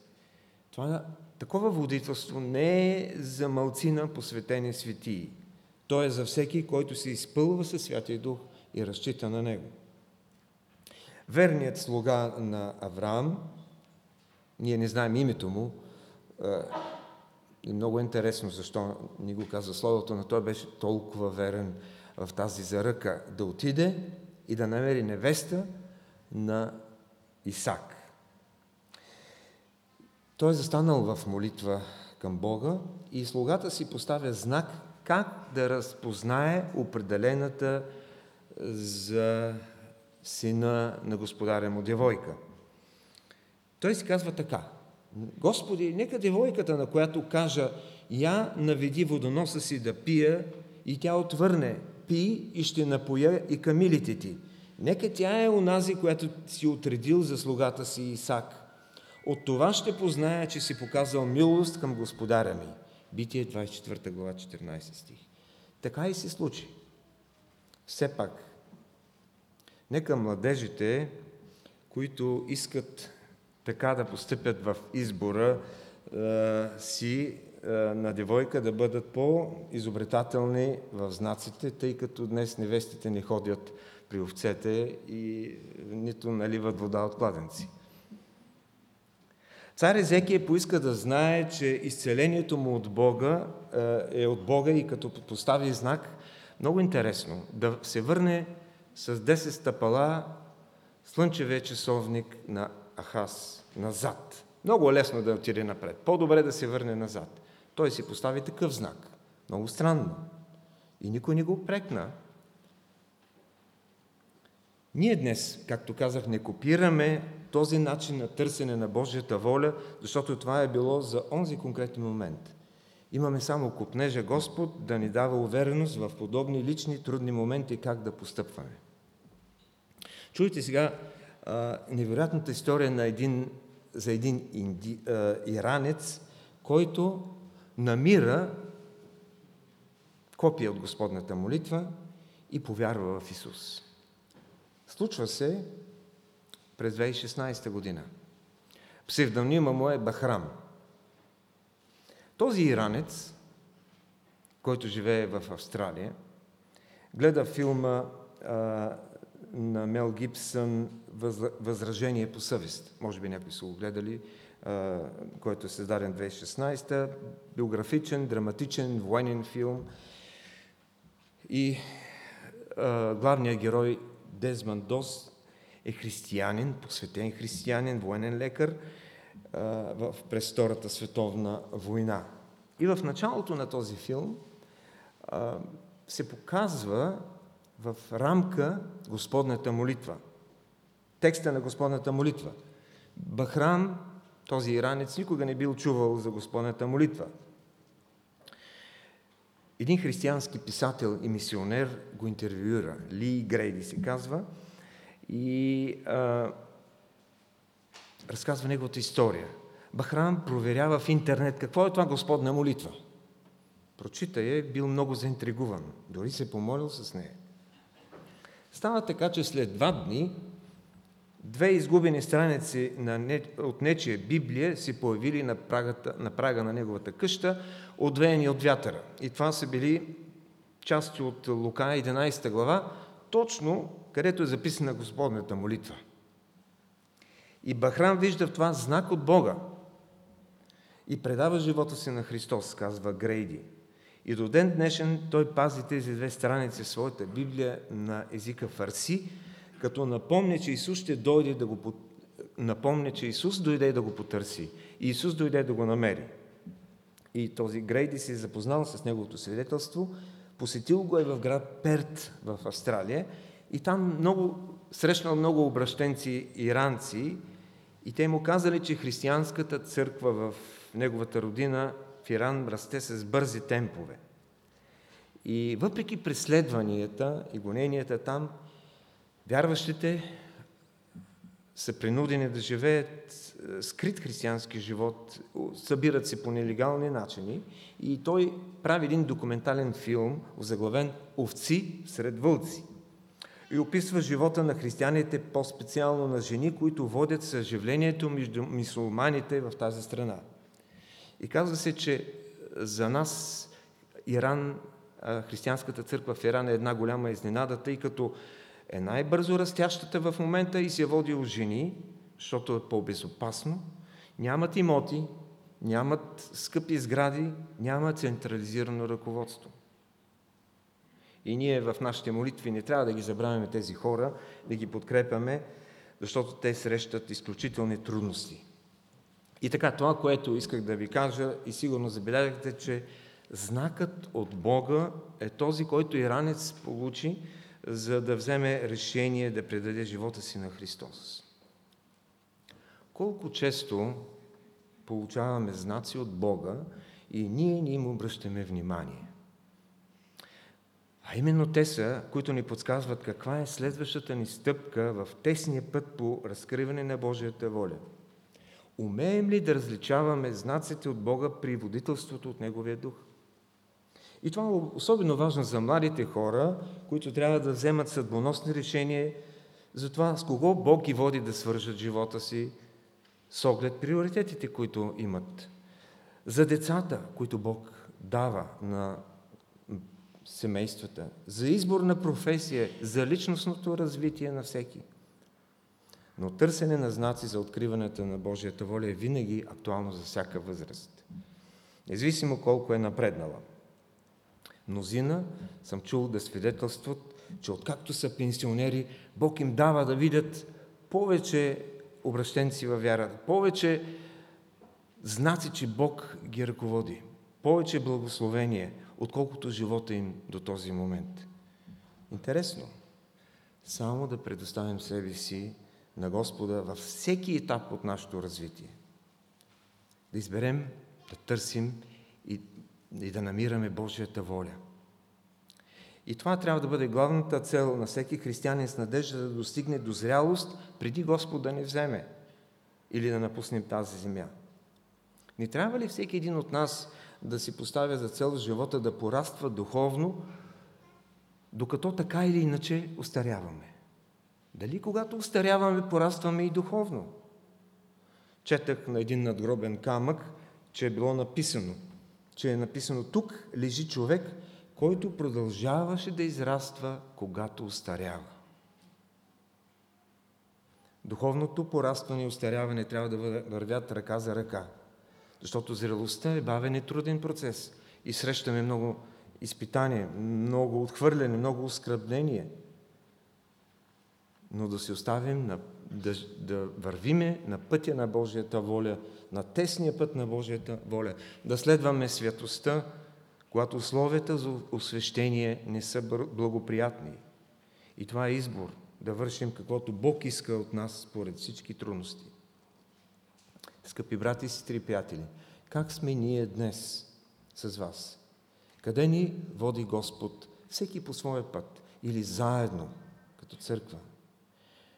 Това, такова водителство не е за малцина посветени светии. То е за всеки, който се изпълва със Святия Дух и разчита на Него. Верният слуга на Авраам, ние не знаем името му, и много интересно защо ни го каза Словото, но той беше толкова верен в тази заръка да отиде и да намери невеста на Исак. Той е застанал в молитва към Бога и слугата си поставя знак как да разпознае определената за сина на господаря му девойка. Той си казва така. Господи, нека девойката, на която кажа, я наведи водоноса си да пия и тя отвърне, пи и ще напоя и камилите ти. Нека тя е онази, която си отредил за слугата си Исак – от това ще позная, че си показал милост към господаря ми. Битие 24 глава 14 стих. Така и се случи. Все пак, нека младежите, които искат така да постъпят в избора е, си е, на девойка, да бъдат по-изобретателни в знаците, тъй като днес невестите не ходят при овцете и нито наливат вода от кладенци. Цар Езекия поиска да знае, че изцелението му от Бога е, е от Бога и като постави знак, много интересно, да се върне с 10 стъпала слънчевия часовник на Ахас, назад. Много лесно да отиде напред. По-добре да се върне назад. Той си постави такъв знак. Много странно. И никой не го прекна. Ние днес, както казах, не копираме този начин на търсене на Божията воля, защото това е било за онзи конкретен момент. Имаме само купнежа Господ да ни дава увереност в подобни лични трудни моменти как да постъпваме. Чуйте сега а, невероятната история на един, за един инди, а, иранец, който намира копия от Господната молитва и повярва в Исус. Случва се през 2016 година. Псевдонима му е Бахрам. Този иранец, който живее в Австралия, гледа филма а, на Мел Гибсън Възражение по съвест. Може би някои са го гледали, а, който е създаден 2016 биографичен, драматичен, военен филм. И а, главният герой Дезман Дос е християнин, посветен християнин, военен лекар в, през Втората световна война. И в началото на този филм се показва в рамка Господната молитва. Текста на Господната молитва. Бахрам, този иранец, никога не бил чувал за Господната молитва. Един християнски писател и мисионер го интервюира. Ли Грейди се казва. И а, разказва неговата история. Бахрам проверява в интернет какво е това Господна молитва. Прочита е, бил много заинтригуван. Дори се помолил с нея. Става така, че след два дни две изгубени страници на не, от нечия Библия се появили на, прагата, на прага на неговата къща, отвеяни от вятъра. И това са били части от Лука 11 глава, точно където е записана Господната молитва. И Бахрам вижда в това знак от Бога и предава живота си на Христос, казва Грейди. И до ден днешен той пази тези две страници в своята Библия на езика фарси, като напомня, че Исус ще дойде да го напомня, че Исус дойде да го потърси. И Исус дойде да го намери. И този Грейди се е запознал с неговото свидетелство, посетил го е в град Перт в Австралия и там много, срещнал много обращенци иранци и те му казали, че християнската църква в неговата родина в Иран расте с бързи темпове. И въпреки преследванията и гоненията там, вярващите са принудени да живеят е, скрит християнски живот, събират се по нелегални начини и той прави един документален филм, озаглавен «Овци сред вълци» и описва живота на християните, по-специално на жени, които водят съживлението между мисулманите в тази страна. И казва се, че за нас Иран, християнската църква в Иран е една голяма изненада, тъй като е най-бързо растящата в момента и се води от жени, защото е по-безопасно. Нямат имоти, нямат скъпи сгради, няма централизирано ръководство. И ние в нашите молитви не трябва да ги забравяме тези хора, да ги подкрепяме, защото те срещат изключителни трудности. И така, това, което исках да ви кажа, и сигурно забелязахте, че знакът от Бога е този, който иранец получи, за да вземе решение да предаде живота си на Христос. Колко често получаваме знаци от Бога и ние не им обръщаме внимание. А именно те са, които ни подсказват каква е следващата ни стъпка в тесния път по разкриване на Божията воля. Умеем ли да различаваме знаците от Бога при водителството от Неговия дух? И това е особено важно за младите хора, които трябва да вземат съдбоносни решения за това с кого Бог ги води да свържат живота си с оглед приоритетите, които имат. За децата, които Бог дава на семействата, за избор на професия, за личностното развитие на всеки. Но търсене на знаци за откриването на Божията воля е винаги актуално за всяка възраст. Независимо колко е напреднала. Мнозина съм чул да свидетелстват, че откакто са пенсионери, Бог им дава да видят повече обращенци във вярата, повече знаци, че Бог ги ръководи, повече благословение, отколкото живота им до този момент. Интересно. Само да предоставим себе си на Господа във всеки етап от нашето развитие. Да изберем, да търсим и, и да намираме Божията воля. И това трябва да бъде главната цел на всеки християнин с надежда да достигне до зрялост, преди Господ да ни вземе или да напуснем тази земя. Не трябва ли всеки един от нас да си поставя за цел живота да пораства духовно, докато така или иначе устаряваме? Дали когато устаряваме, порастваме и духовно? Четах на един надгробен камък, че е било написано, че е написано тук лежи човек, който продължаваше да израства, когато устарява. Духовното порастване и устаряване трябва да вървят ръка за ръка, защото зрелостта е бавен и труден процес и срещаме много изпитания, много отхвърляне, много оскръбнение. Но да се оставим, на, да, да вървиме на пътя на Божията воля, на тесния път на Божията воля, да следваме святостта, когато условията за освещение не са благоприятни. И това е избор да вършим каквото Бог иска от нас според всички трудности. Скъпи брати и сестри, приятели, как сме ние днес с вас? Къде ни води Господ, всеки по своя път или заедно, като църква?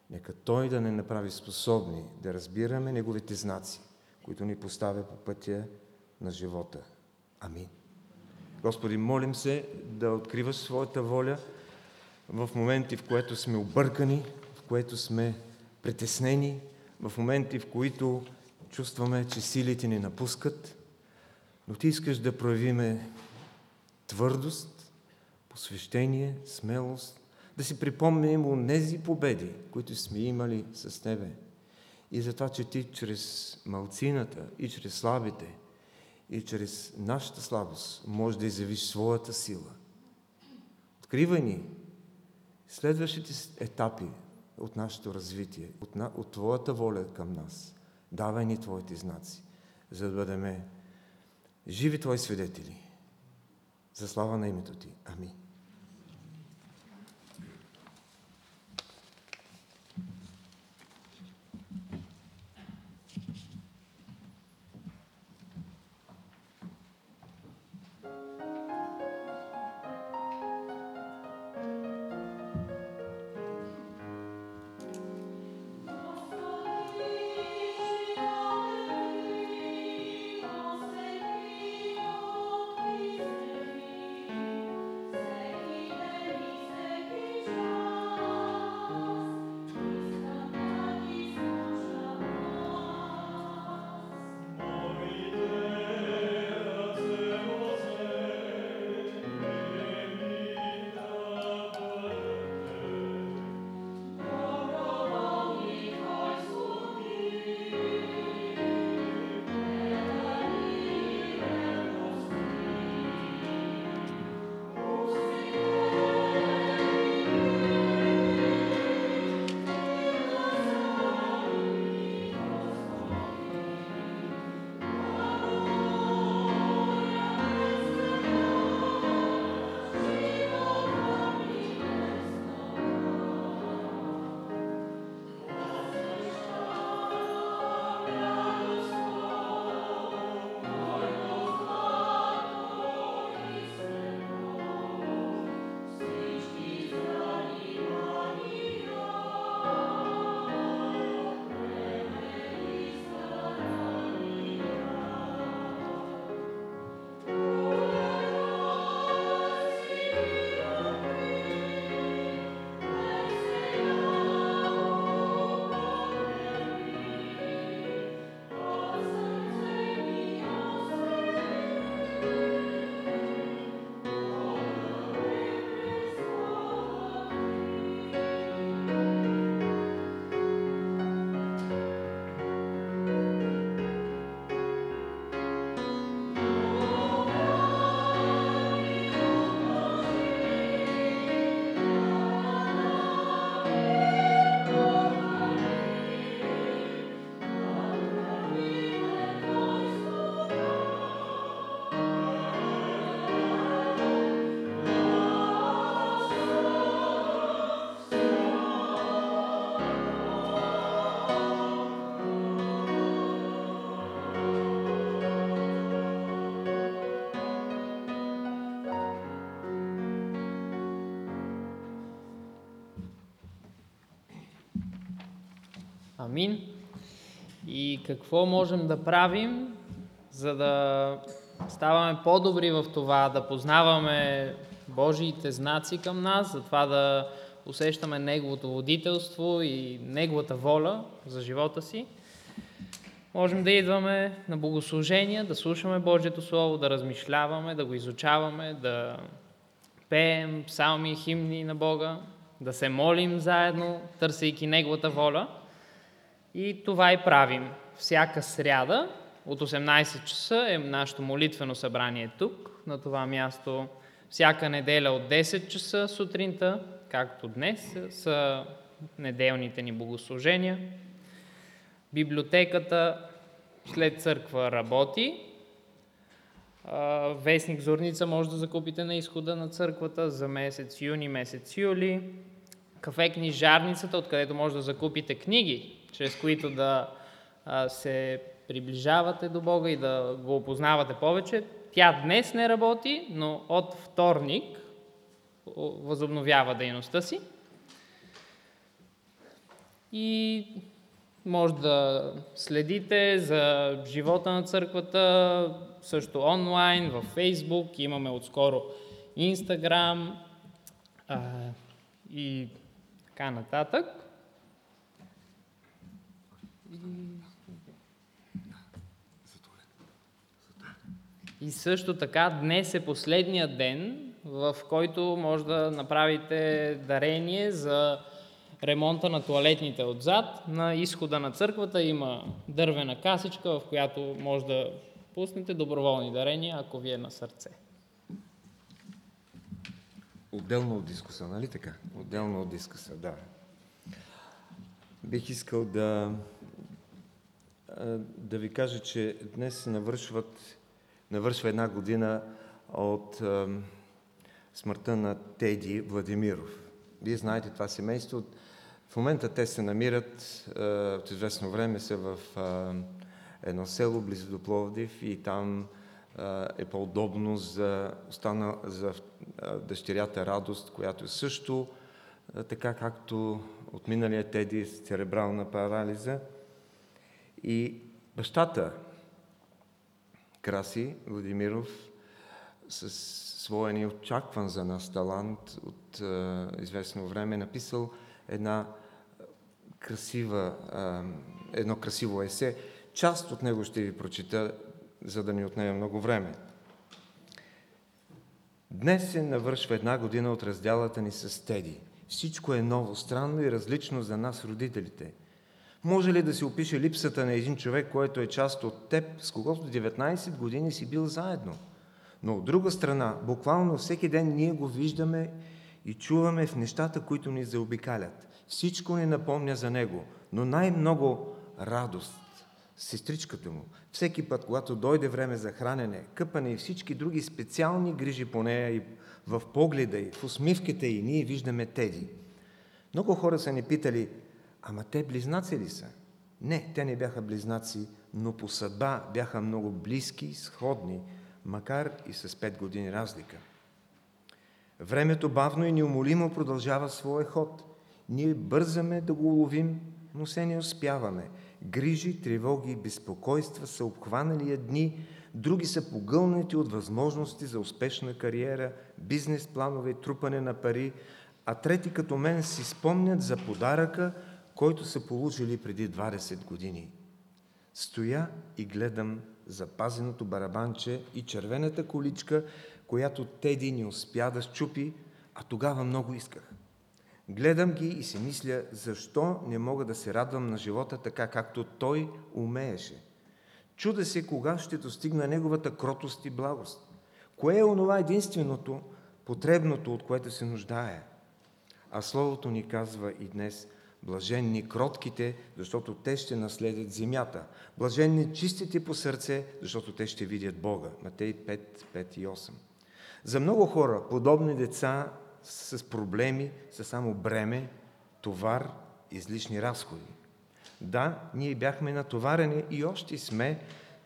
Нека Той да не направи способни да разбираме Неговите знаци, които ни поставя по пътя на живота. Амин. Господи, молим се да откриваш своята воля в моменти, в които сме объркани, в които сме притеснени, в моменти, в които чувстваме, че силите ни напускат, но Ти искаш да проявиме твърдост, посвещение, смелост, да си припомним у нези победи, които сме имали с Тебе. И за това, че Ти чрез малцината и чрез слабите и чрез нашата слабост може да изявиш своята сила. Откривай ни следващите етапи от нашето развитие, от, на, от Твоята воля към нас. Давай ни Твоите знаци, за да бъдем живи Твои свидетели – за слава на името Ти. Амин. Амин. И какво можем да правим, за да ставаме по-добри в това, да познаваме Божиите знаци към нас, за това да усещаме Неговото водителство и Неговата воля за живота си. можем да идваме на богослужения, да слушаме Божието Слово, да размишляваме, да го изучаваме, да пеем псалми и химни на Бога, да се молим заедно, търсейки Неговата воля. И това и правим. Всяка сряда от 18 часа е нашето молитвено събрание тук, на това място. Всяка неделя от 10 часа сутринта, както днес, са неделните ни богослужения. Библиотеката след църква работи. Вестник Зорница може да закупите на изхода на църквата за месец юни, месец юли. Кафе книжарницата, откъдето може да закупите книги, чрез които да се приближавате до Бога и да го опознавате повече. Тя днес не работи, но от вторник възобновява дейността си. И може да следите за живота на църквата също онлайн, във Фейсбук, имаме отскоро Инстаграм и така нататък. И също така днес е последния ден, в който може да направите дарение за ремонта на туалетните отзад. На изхода на църквата има дървена касичка, в която може да пуснете доброволни дарения, ако ви е на сърце. Отделно от дискуса, нали така? Отделно от дискуса, да. Бих искал да, да ви кажа, че днес навършват, навършва една година от смъртта на Теди Владимиров. Вие знаете това семейство. В момента те се намират, от известно време са в едно село близо до Пловдив и там е по-удобно за, остана, за дъщерята Радост, която е също така както от миналия Теди с церебрална парализа. И бащата Краси Владимиров с своя неочакван за нас талант от известно време е написал една красива, едно красиво есе. Част от него ще ви прочита, за да ни отнеме много време. Днес се навършва една година от разделата ни с Теди. Всичко е ново, странно и различно за нас, родителите. Може ли да се опише липсата на един човек, който е част от теб, с когото 19 години си бил заедно? Но от друга страна, буквално всеки ден ние го виждаме и чуваме в нещата, които ни заобикалят. Всичко ни напомня за него, но най-много радост. Сестричката му. Всеки път, когато дойде време за хранене, къпане и всички други специални грижи по нея и в погледа й, в усмивките й, ние виждаме Теди. Много хора са ни питали, ама те близнаци ли са? Не, те не бяха близнаци, но по съдба бяха много близки, сходни, макар и с 5 години разлика. Времето бавно и неумолимо продължава своя ход. Ние бързаме да го уловим, но се не успяваме. Грижи, тревоги и безпокойства са обхванали едни, други са погълнати от възможности за успешна кариера, бизнес планове, трупане на пари, а трети като мен си спомнят за подаръка, който са получили преди 20 години. Стоя и гледам запазеното барабанче и червената количка, която Теди не успя да щупи, а тогава много исках. Гледам ги и си мисля, защо не мога да се радвам на живота така, както той умееше. Чуда се кога ще достигна неговата кротост и благост. Кое е онова единственото, потребното, от което се нуждае? А Словото ни казва и днес, блаженни кротките, защото те ще наследят земята. Блаженни чистите по сърце, защото те ще видят Бога. Матей 5, 5 и 8. За много хора подобни деца с проблеми са само бреме, товар, излишни разходи. Да, ние бяхме натоварени и още сме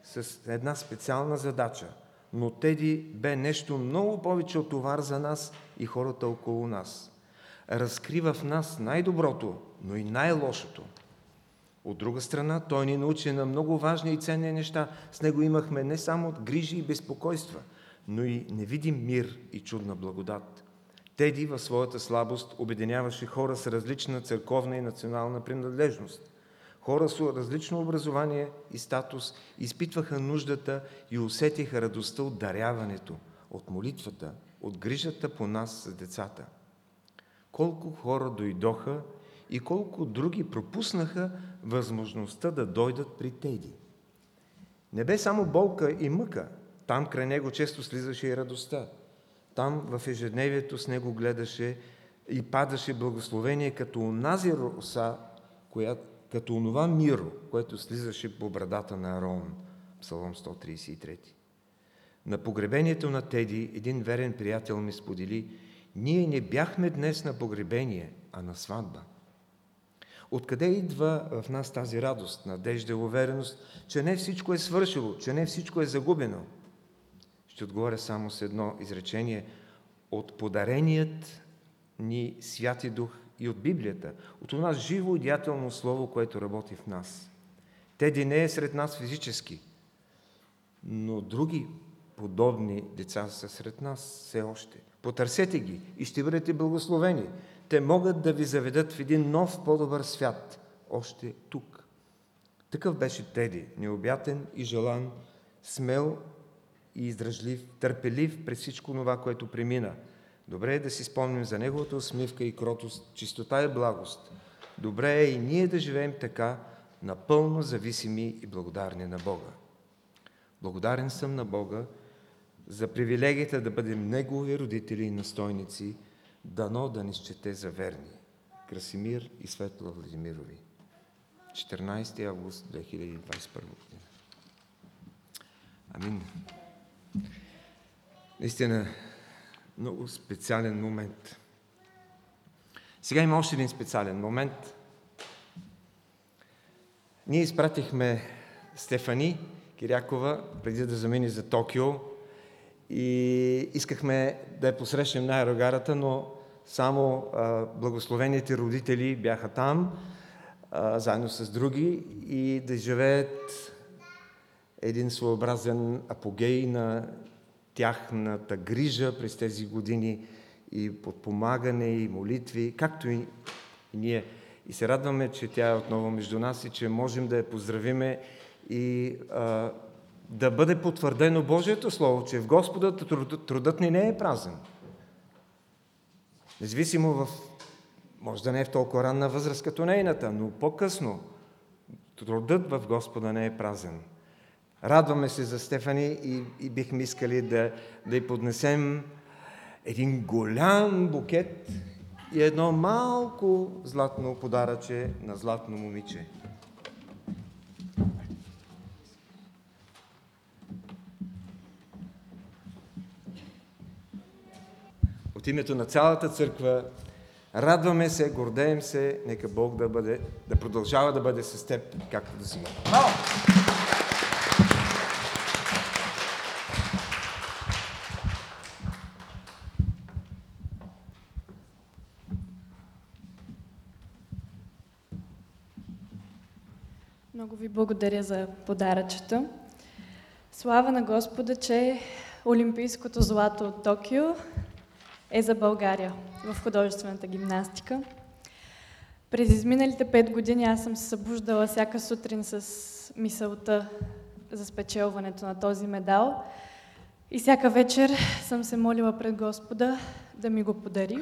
с една специална задача, но Теди бе нещо много повече от товар за нас и хората около нас. Разкрива в нас най-доброто, но и най-лошото. От друга страна, той ни научи на много важни и ценни неща. С него имахме не само грижи и безпокойства, но и невидим мир и чудна благодат. Теди в своята слабост обединяваше хора с различна църковна и национална принадлежност. Хора с различно образование и статус изпитваха нуждата и усетиха радостта от даряването, от молитвата, от грижата по нас за децата. Колко хора дойдоха и колко други пропуснаха възможността да дойдат при Теди. Не бе само болка и мъка, там край него често слизаше и радостта. Там в ежедневието с него гледаше и падаше благословение като онази роса, която, като онова миро, което слизаше по брадата на Арон. Псалом 133. На погребението на Теди един верен приятел ми сподели, ние не бяхме днес на погребение, а на сватба. Откъде идва в нас тази радост, надежда и увереност, че не всичко е свършило, че не всичко е загубено? Ще отговоря само с едно изречение. От подареният ни Святи Дух и от Библията, от това живо и деятелно Слово, което работи в нас. Теди не е сред нас физически, но други подобни деца са сред нас все още. Потърсете ги и ще бъдете благословени. Те могат да ви заведат в един нов, по-добър свят, още тук. Такъв беше Теди, необятен и желан, смел и издръжлив, търпелив през всичко това, което премина. Добре е да си спомним за неговата усмивка и кротост, чистота и благост. Добре е и ние да живеем така, напълно зависими и благодарни на Бога. Благодарен съм на Бога за привилегията да бъдем Негови родители и настойници, дано да ни счете за верни. Красимир и Светла Владимирови. 14 август 2021 година. Амин. Наистина, много специален момент. Сега има още един специален момент. Ние изпратихме Стефани Кирякова преди да замини за Токио и искахме да я посрещнем на аерогарата, но само а, благословените родители бяха там, а, заедно с други и да живеят един своеобразен апогей на тяхната грижа през тези години и подпомагане и молитви, както и, ние. И се радваме, че тя е отново между нас и че можем да я поздравиме и а, да бъде потвърдено Божието Слово, че в Господа трудът ни не е празен. Независимо в, може да не е в толкова ранна възраст като нейната, но по-късно трудът в Господа не е празен. Радваме се за Стефани и, и бихме искали да, да й поднесем един голям букет и едно малко златно подаръче на златно момиче. Името на цялата църква радваме се, гордеем се, нека Бог да, бъде, да продължава да бъде с теб, както да си. Много ви благодаря за подаръчето. Слава на Господа, че Олимпийското злато от Токио е за България в художествената гимнастика. През изминалите пет години аз съм се събуждала всяка сутрин с мисълта за спечелването на този медал и всяка вечер съм се молила пред Господа да ми го подари.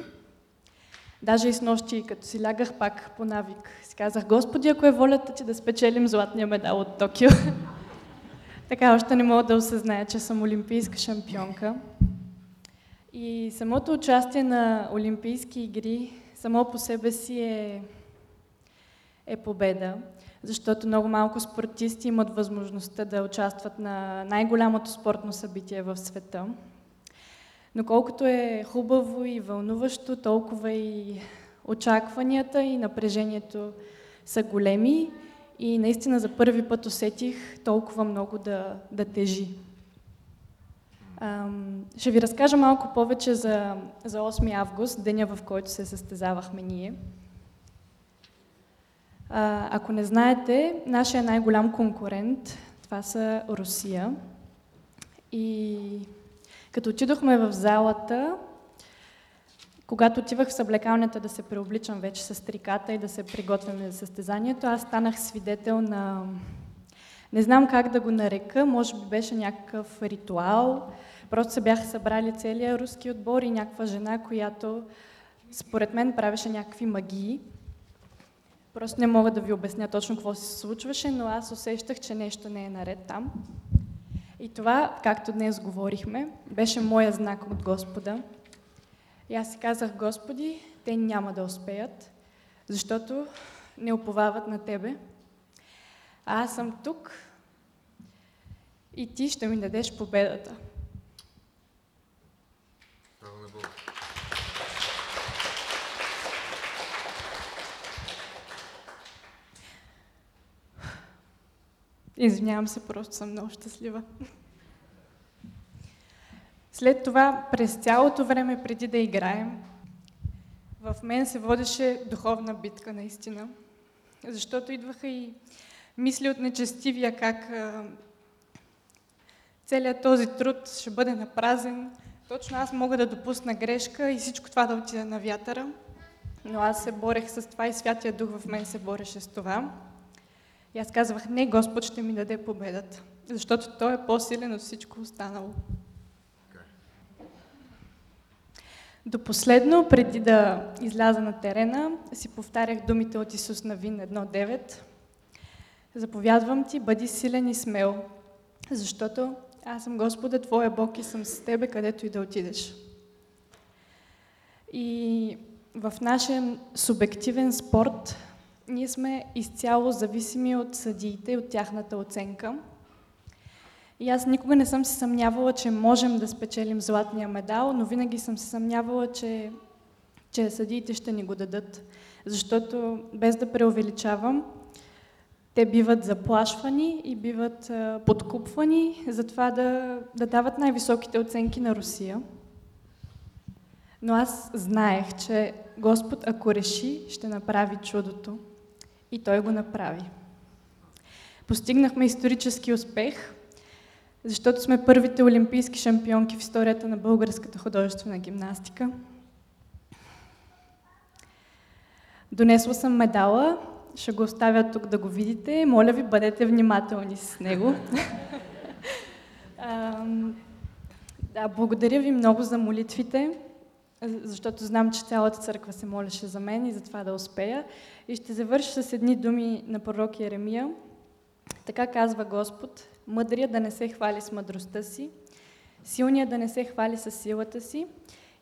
Даже и с нощи, като си лягах пак по навик, си казах, Господи, ако е волята ти да спечелим златния медал от Токио. така още не мога да осъзная, че съм олимпийска шампионка. И самото участие на Олимпийски игри само по себе си е, е победа, защото много малко спортисти имат възможността да участват на най-голямото спортно събитие в света. Но колкото е хубаво и вълнуващо, толкова и очакванията и напрежението са големи и наистина за първи път усетих толкова много да, да тежи. Ще ви разкажа малко повече за, за 8 август, деня в който се състезавахме ние. Ако не знаете, нашия най-голям конкурент, това са Русия. И като отидохме в залата, Когато отивах в съблекалнята да се преобличам вече с триката и да се приготвяме за състезанието, аз станах свидетел на... Не знам как да го нарека, може би беше някакъв ритуал. Просто се бяха събрали целият руски отбор и някаква жена, която според мен правеше някакви магии. Просто не мога да ви обясня точно какво се случваше, но аз усещах, че нещо не е наред там. И това, както днес говорихме, беше моя знак от Господа. И аз си казах, Господи, те няма да успеят, защото не уповават на Тебе. А аз съм тук и Ти ще ми дадеш победата. Извинявам се, просто съм много щастлива. След това, през цялото време преди да играем, в мен се водеше духовна битка наистина. Защото идваха и мисли от нечестивия как целият този труд ще бъде напразен. Точно аз мога да допусна грешка и всичко това да отида на вятъра. Но аз се борех с това и Святия Дух в мен се бореше с това. И аз казвах, не, Господ ще ми даде победата, защото Той е по-силен от всичко останало. До последно, преди да изляза на терена, си повтарях думите от Исус на Вин 1.9. Заповядвам ти, бъди силен и смел, защото аз съм Господа, Твоя Бог и съм с Тебе, където и да отидеш. И в нашия субективен спорт ние сме изцяло зависими от съдиите и от тяхната оценка. И аз никога не съм се съмнявала, че можем да спечелим златния медал, но винаги съм се съмнявала, че, че съдиите ще ни го дадат. Защото, без да преувеличавам, те биват заплашвани и биват подкупвани за това да, да дават най-високите оценки на Русия. Но аз знаех, че Господ, ако реши, ще направи чудото. И той го направи. Постигнахме исторически успех, защото сме първите олимпийски шампионки в историята на българската художествена гимнастика. Донесла съм медала, ще го оставя тук да го видите. Моля ви, бъдете внимателни с него. да, благодаря ви много за молитвите защото знам, че цялата църква се молеше за мен и за това да успея. И ще завърша с едни думи на пророк Еремия. Така казва Господ, мъдрия да не се хвали с мъдростта си, силния да не се хвали с силата си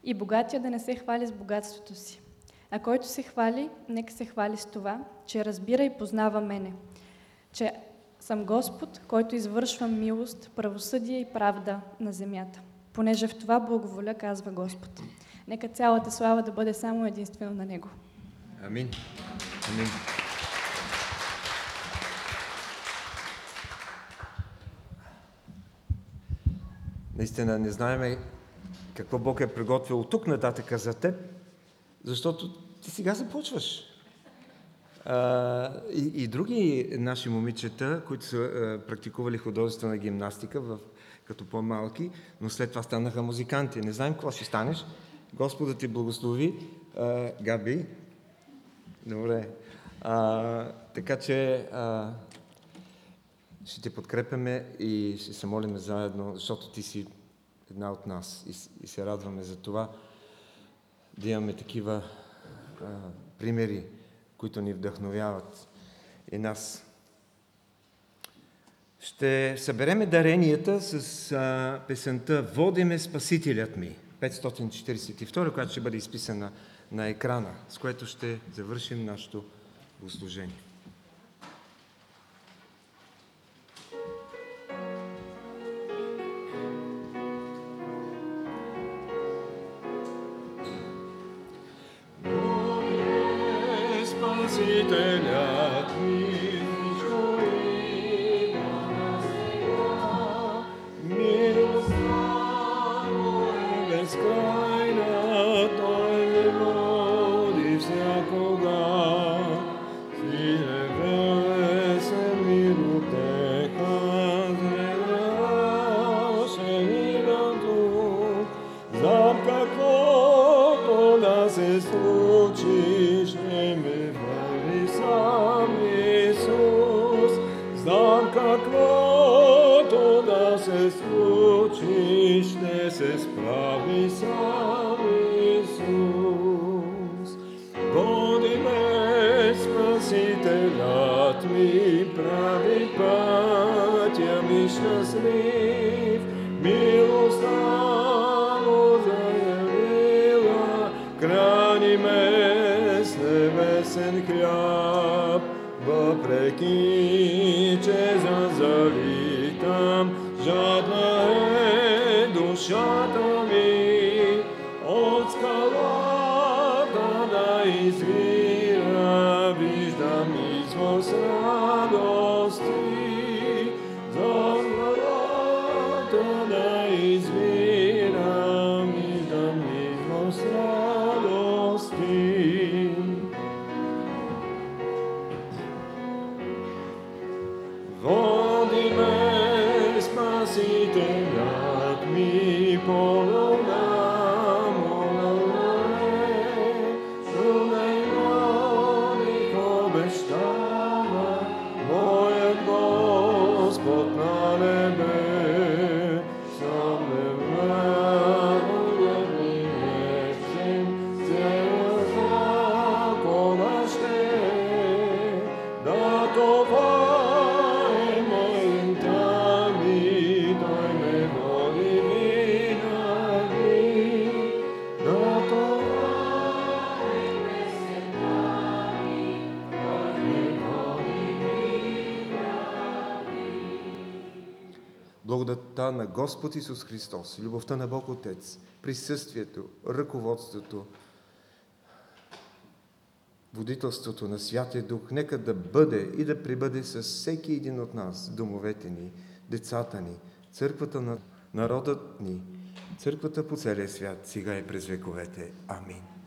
и богатия да не се хвали с богатството си. А който се хвали, нека се хвали с това, че разбира и познава мене, че съм Господ, който извършва милост, правосъдие и правда на земята, понеже в това благоволя, казва Господ. Нека цялата слава да бъде само единствено на Него. Амин. Амин. Наистина не знаеме какво Бог е приготвил тук нататък за теб, защото ти сега започваш. А, и, и други наши момичета, които са а, практикували художествена гимнастика в, като по-малки, но след това станаха музиканти. Не знаем какво ще станеш, Господа ти благослови, а, Габи. Добре. А, така че а, ще те подкрепяме и ще се молиме заедно, защото ти си една от нас и, и се радваме за това да имаме такива а, примери, които ни вдъхновяват и нас. Ще събереме даренията с а, песента Водиме Спасителят ми. 542, която ще бъде изписана на екрана, с което ще завършим нашето богослужение. Slavy sám Iisus, bodime spasiteľa tmy, pravý páťa mi šťastlív, milosť nám ozajemila, kránime s. Господ Исус Христос, любовта на Бог Отец, присъствието, ръководството, водителството на Святия Дух, нека да бъде и да прибъде с всеки един от нас, домовете ни, децата ни, църквата на народът ни, църквата по целия свят, сега и през вековете. Амин.